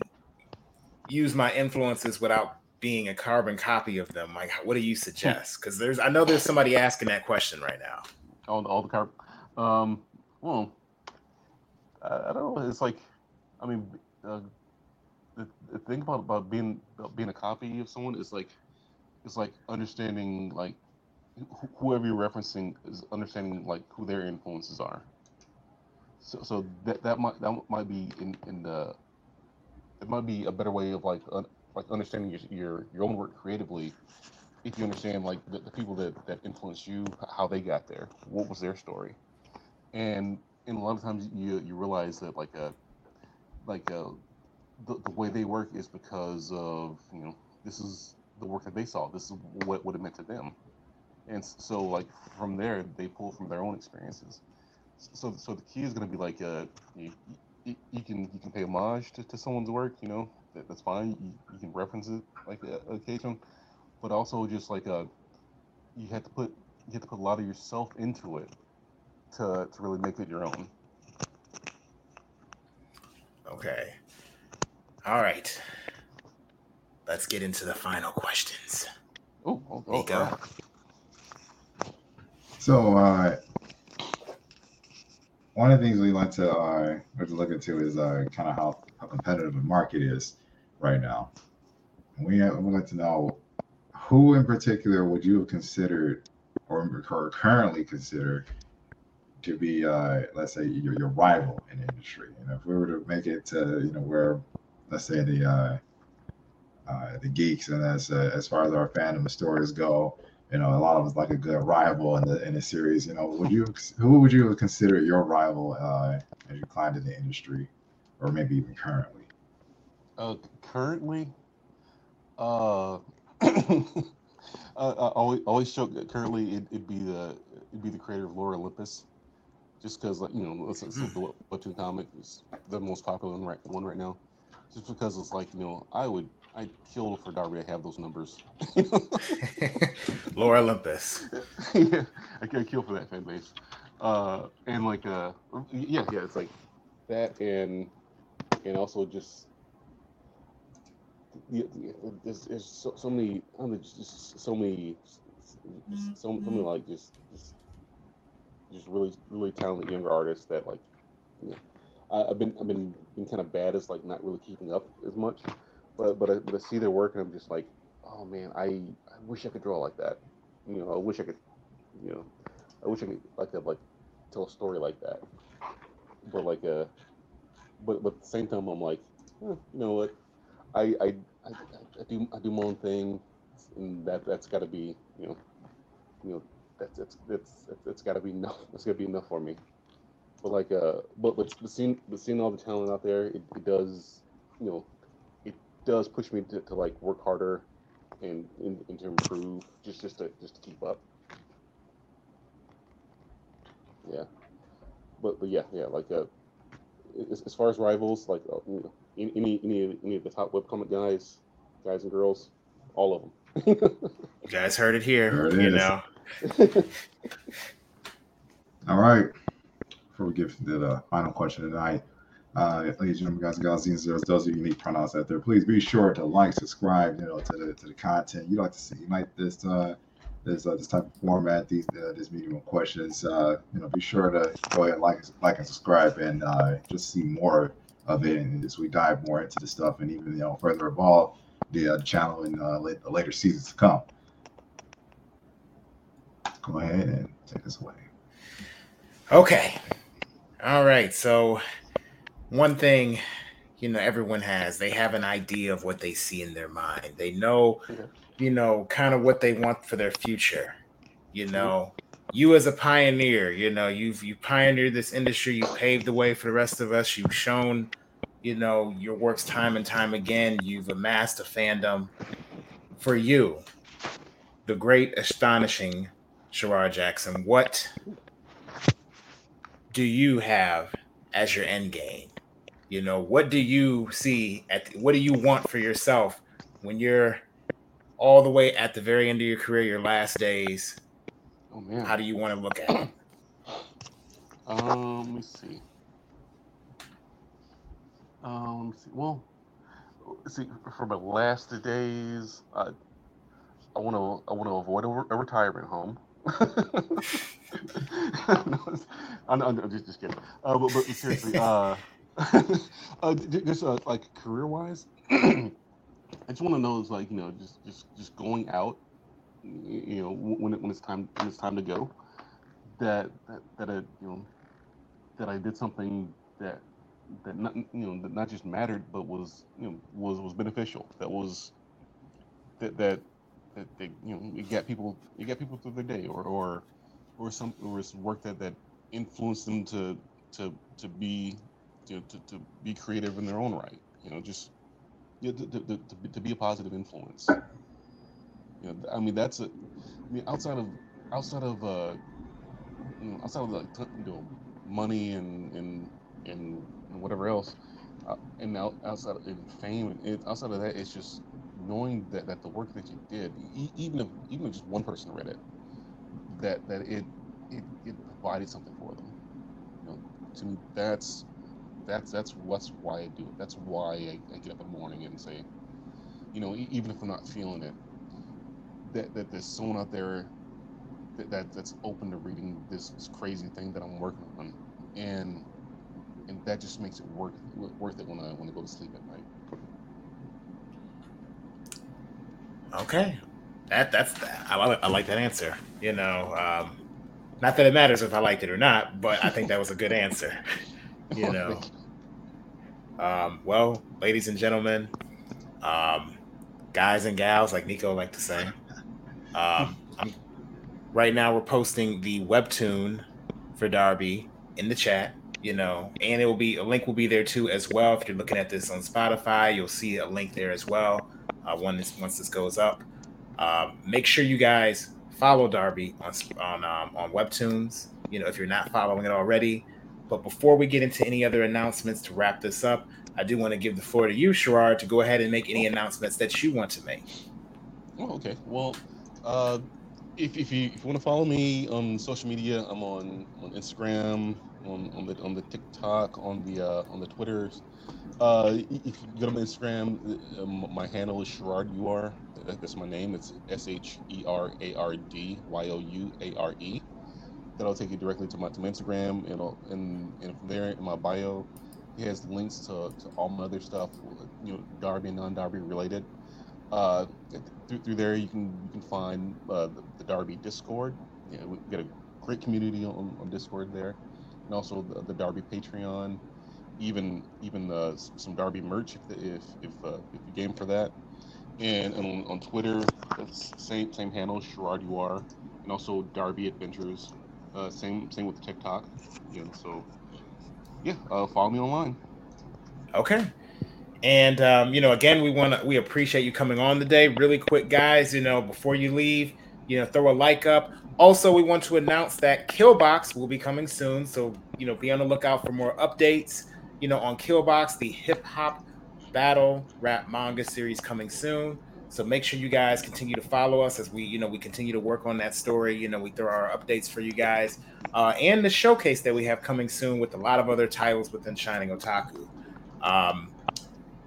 [SPEAKER 1] use my influences without being a carbon copy of them, like what do you suggest? Because there's I know there's somebody asking that question right now.
[SPEAKER 3] all, all the car um well I, I don't know it's like i mean uh, the, the thing about, about being about being a copy of someone is like it's like understanding like whoever you're referencing is understanding like who their influences are. So so that that might that might be in in the it might be a better way of like like understanding your, your your own work creatively if you understand like the, the people that that influenced you how they got there what was their story. And and a lot of times you you realize that like a like a the, the way they work is because of you know this is the work that they saw. This is what what it meant to them and so like from there they pull from their own experiences so so the key is going to be like uh you, you, you can you can pay homage to, to someone's work. You know, that, that's fine. You, you can reference it like uh, occasion, but also just like uh, you have to put you have to put a lot of yourself into it to to really make it your own.
[SPEAKER 1] Okay. All right. Let's get into the final questions.
[SPEAKER 3] Oh, oh, oh
[SPEAKER 1] Nico.
[SPEAKER 3] uh,
[SPEAKER 2] So, uh, one of the things we want to uh, to look into is uh, kind of how, how competitive the market is right now. We would like to know who in particular would you have considered or, or currently consider to be, uh, let's say, your, your rival in the industry. And if we were to make it to, you know, where, let's say, the uh, uh, the geeks and as uh, as far as our fandom stories go, you know, a lot of us like a good rival in the in the series. You know, would you who would you consider your rival uh, as you climbed in the industry, or maybe even currently?
[SPEAKER 3] Uh, currently, uh, uh, I always always joke currently it, it'd be the it'd be the creator of Lore Olympus, just because like you know it's, it's the webtoon comic is the most popular one right one right now, just because it's like you know I would I'd kill for Darbi to have those numbers.
[SPEAKER 1] Lore Olympus.
[SPEAKER 3] yeah, I could kill for that fan base. Uh, and like, uh, yeah, yeah, it's like that, and and also just yeah, yeah, there's, there's so, so many, I don't know, just, just so many, so, so many like just, just, just really, really talented younger artists that like, you know, I, I've been, I've been, been kind of bad as like not really keeping up as much, but but I, but I see their work and I'm just like, oh man, I, I wish I could draw like that. You know, I wish I could, you know, I wish I could like have, like tell a story like that. But like uh, but but at the same time I'm like, eh, you know what, I I, I I do I do my own thing, and that that's got to be you know, you know that's that's that's, that's got to be enough. That's got to be enough for me. But like uh, but but, but seeing but seeing all the talent out there, it, it does, you know, does push me to, to like work harder and, and and to improve just just to just to keep up. Yeah, but but yeah yeah like uh, as, as far as rivals like uh, you know, any any any any of the top webcomic guys, guys and girls, all of them.
[SPEAKER 1] You guys heard it here.
[SPEAKER 2] There it
[SPEAKER 1] you
[SPEAKER 2] is.
[SPEAKER 1] know.
[SPEAKER 2] All right. Before we get to the final question tonight, uh, ladies and gentlemen, guys and gals, are those are unique pronouns out there. Please be sure to like, subscribe, you know, to the to the content. You like to see, you like this uh, this uh, this type of format, these uh, this medium of questions. Uh, you know, be sure to go ahead and like like and subscribe, and uh, just see more of it. And as we dive more into the stuff, and even you know further evolve the uh, channel in uh, late, the later seasons to come. Go ahead and take us away.
[SPEAKER 1] Okay. All right. So, one thing, you know, everyone has, they have an idea of what they see in their mind. They know,
[SPEAKER 3] Yeah.
[SPEAKER 1] you know, kind of what they want for their future. You mm-hmm. know, you as a pioneer, you know, you've you pioneered this industry, you paved the way for the rest of us. You've shown, you know, your works time and time again. You've amassed a fandom for you, the great, astonishing Sherard Jackson. What do you have as your end game? You know, what do you see at what do you want for yourself when you're all the way at the very end of your career, your last days?
[SPEAKER 3] Oh man.
[SPEAKER 1] How do you want to look at it?
[SPEAKER 3] Um, let me see. Um, let me see. Well, see, for my last days, I, I want to, I want to avoid a, a retirement home. no, I'm, I'm, I'm just, just kidding. Uh, but, but seriously, uh, uh, just uh, like career-wise, I just want to know is like you know just, just, just going out, you know, when it, when it's time, when it's time to go, that that that I, you know that I did something that that not you know that not just mattered but was you know was was beneficial that was that that that, that you know it got people it got people through their day or or or some or some work that that influenced them to to to be to, to, to be creative in their own right you know just you know, to, to, to, be- to be a positive influence you know I mean that's a I mean outside of outside of uh you know, outside of like you know money and and and and whatever else. Uh, and out, outside of fame, it, outside of that, it's just knowing that, that the work that you did, e- even if even if just one person read it, that that it it, it provided something for them. You know, to me, that's that's that's what's why I do it. That's why I, I get up in the morning and say, you know, even if I'm not feeling it, that, that there's someone out there that, that that's open to reading this, this crazy thing that I'm working on, and and that just makes it worth worth it when I when I go to sleep at night.
[SPEAKER 1] Okay, that that's I, I like that answer. You know, um, not that it matters if I liked it or not, but I think that was a good answer. You know. Um, well, ladies and gentlemen, um, guys and gals, like Nico like to say, um, right now we're posting the webtoon for Darbi in the chat. You know, and it will be a link will be there too as well. If you're looking at this on Spotify, you'll see a link there as well. Uh, once once this goes up, um, make sure you guys follow Darbi on on um, on Webtoons. You know, if you're not following it already. But before we get into any other announcements to wrap this up, I do want to give the floor to you, Sherard, to go ahead and make any announcements that you want to make.
[SPEAKER 3] Oh, okay. Well, uh, if, if you if you want to follow me on social media, I'm on on Instagram, on, on the on the TikTok, on the uh, on the Twitters. Uh, if you go to my Instagram, um, my handle is Sherard UR. That's my name. It's S H E R A R D Y O U A R E that'll take you directly to my, to my Instagram, and, and and from there in my bio, it has links to, to all my other stuff, you know, Darbi and non-Darbi related. Uh, through, through there, you can you can find uh, the, the Darbi Discord. You know, we get a great community on, on Discord there, and also the, the Darbi Patreon, even even uh, some Darbi merch if if if, uh, if you game for that. And, and on, on Twitter, same same handle, Sherard UR, and also Darbi Adventures uh, same same with TikTok. You know, so yeah, uh, follow me online.
[SPEAKER 1] Okay. And um, you know, again, we want to we appreciate you coming on today. Really quick, guys. You know, before you leave, you know, throw a like up. Also, we want to announce that Killbox will be coming soon. So you know, be on the lookout for more updates. You know, on Killbox, the hip hop battle rap manga series coming soon. So make sure you guys continue to follow us as we, you know, we continue to work on that story. You know, we throw our updates for you guys, uh, and the showcase that we have coming soon with a lot of other titles within Shining Otaku. Um,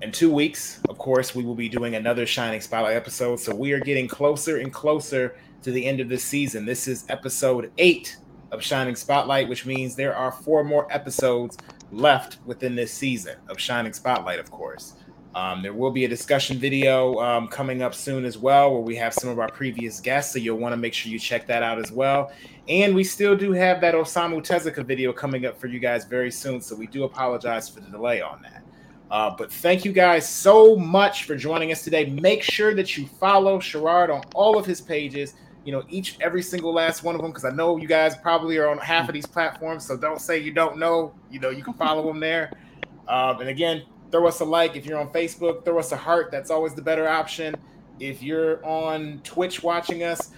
[SPEAKER 1] in two weeks, of course, we will be doing another Shining Spotlight episode. So we are getting closer and closer to the end of this season. This is episode eight of Shining Spotlight, which means there are four more episodes left within this season of Shining Spotlight, of course. Um, there will be a discussion video um, coming up soon as well, where we have some of our previous guests. So you'll want to make sure you check that out as well. And we still do have that Osamu Tezuka video coming up for you guys very soon. So we do apologize for the delay on that. Uh, but thank you guys so much for joining us today. Make sure that you follow Sherard on all of his pages. You know, each every single last one of them, because I know you guys probably are on half of these platforms. So don't say you don't know. You know, you can follow them there. Um, and again, throw us a like if you're on Facebook, throw us a heart. That's always the better option. If you're on Twitch watching us,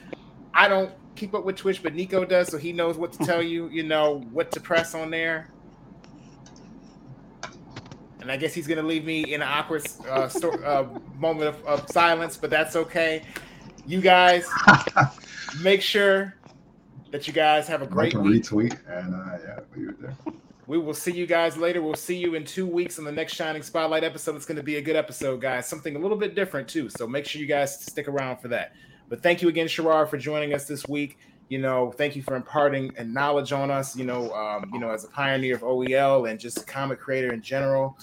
[SPEAKER 1] I don't keep up with Twitch, but Nico does, so he knows what to tell you, you know, what to press on there. And I guess he's going to leave me in an awkward uh, sto- uh, moment of, of silence, but that's okay. You guys, make sure that you guys have a great
[SPEAKER 2] like a retweet and uh, yeah, leave it there.
[SPEAKER 1] We will see you guys later. We'll see you in two weeks on the next Shining Spotlight episode. It's going to be a good episode, guys. Something a little bit different, too. So make sure you guys stick around for that. But thank you again, Sherard, for joining us this week. You know, thank you for imparting and knowledge on us, you know, um, you know, as a pioneer of OEL and just a comic creator in general.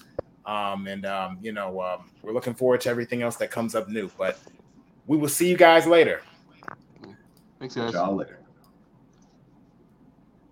[SPEAKER 1] Um, and, um, you know, um, we're looking forward to everything else that comes up new. But we will see you guys later.
[SPEAKER 3] Thanks, guys.
[SPEAKER 2] Y'all later.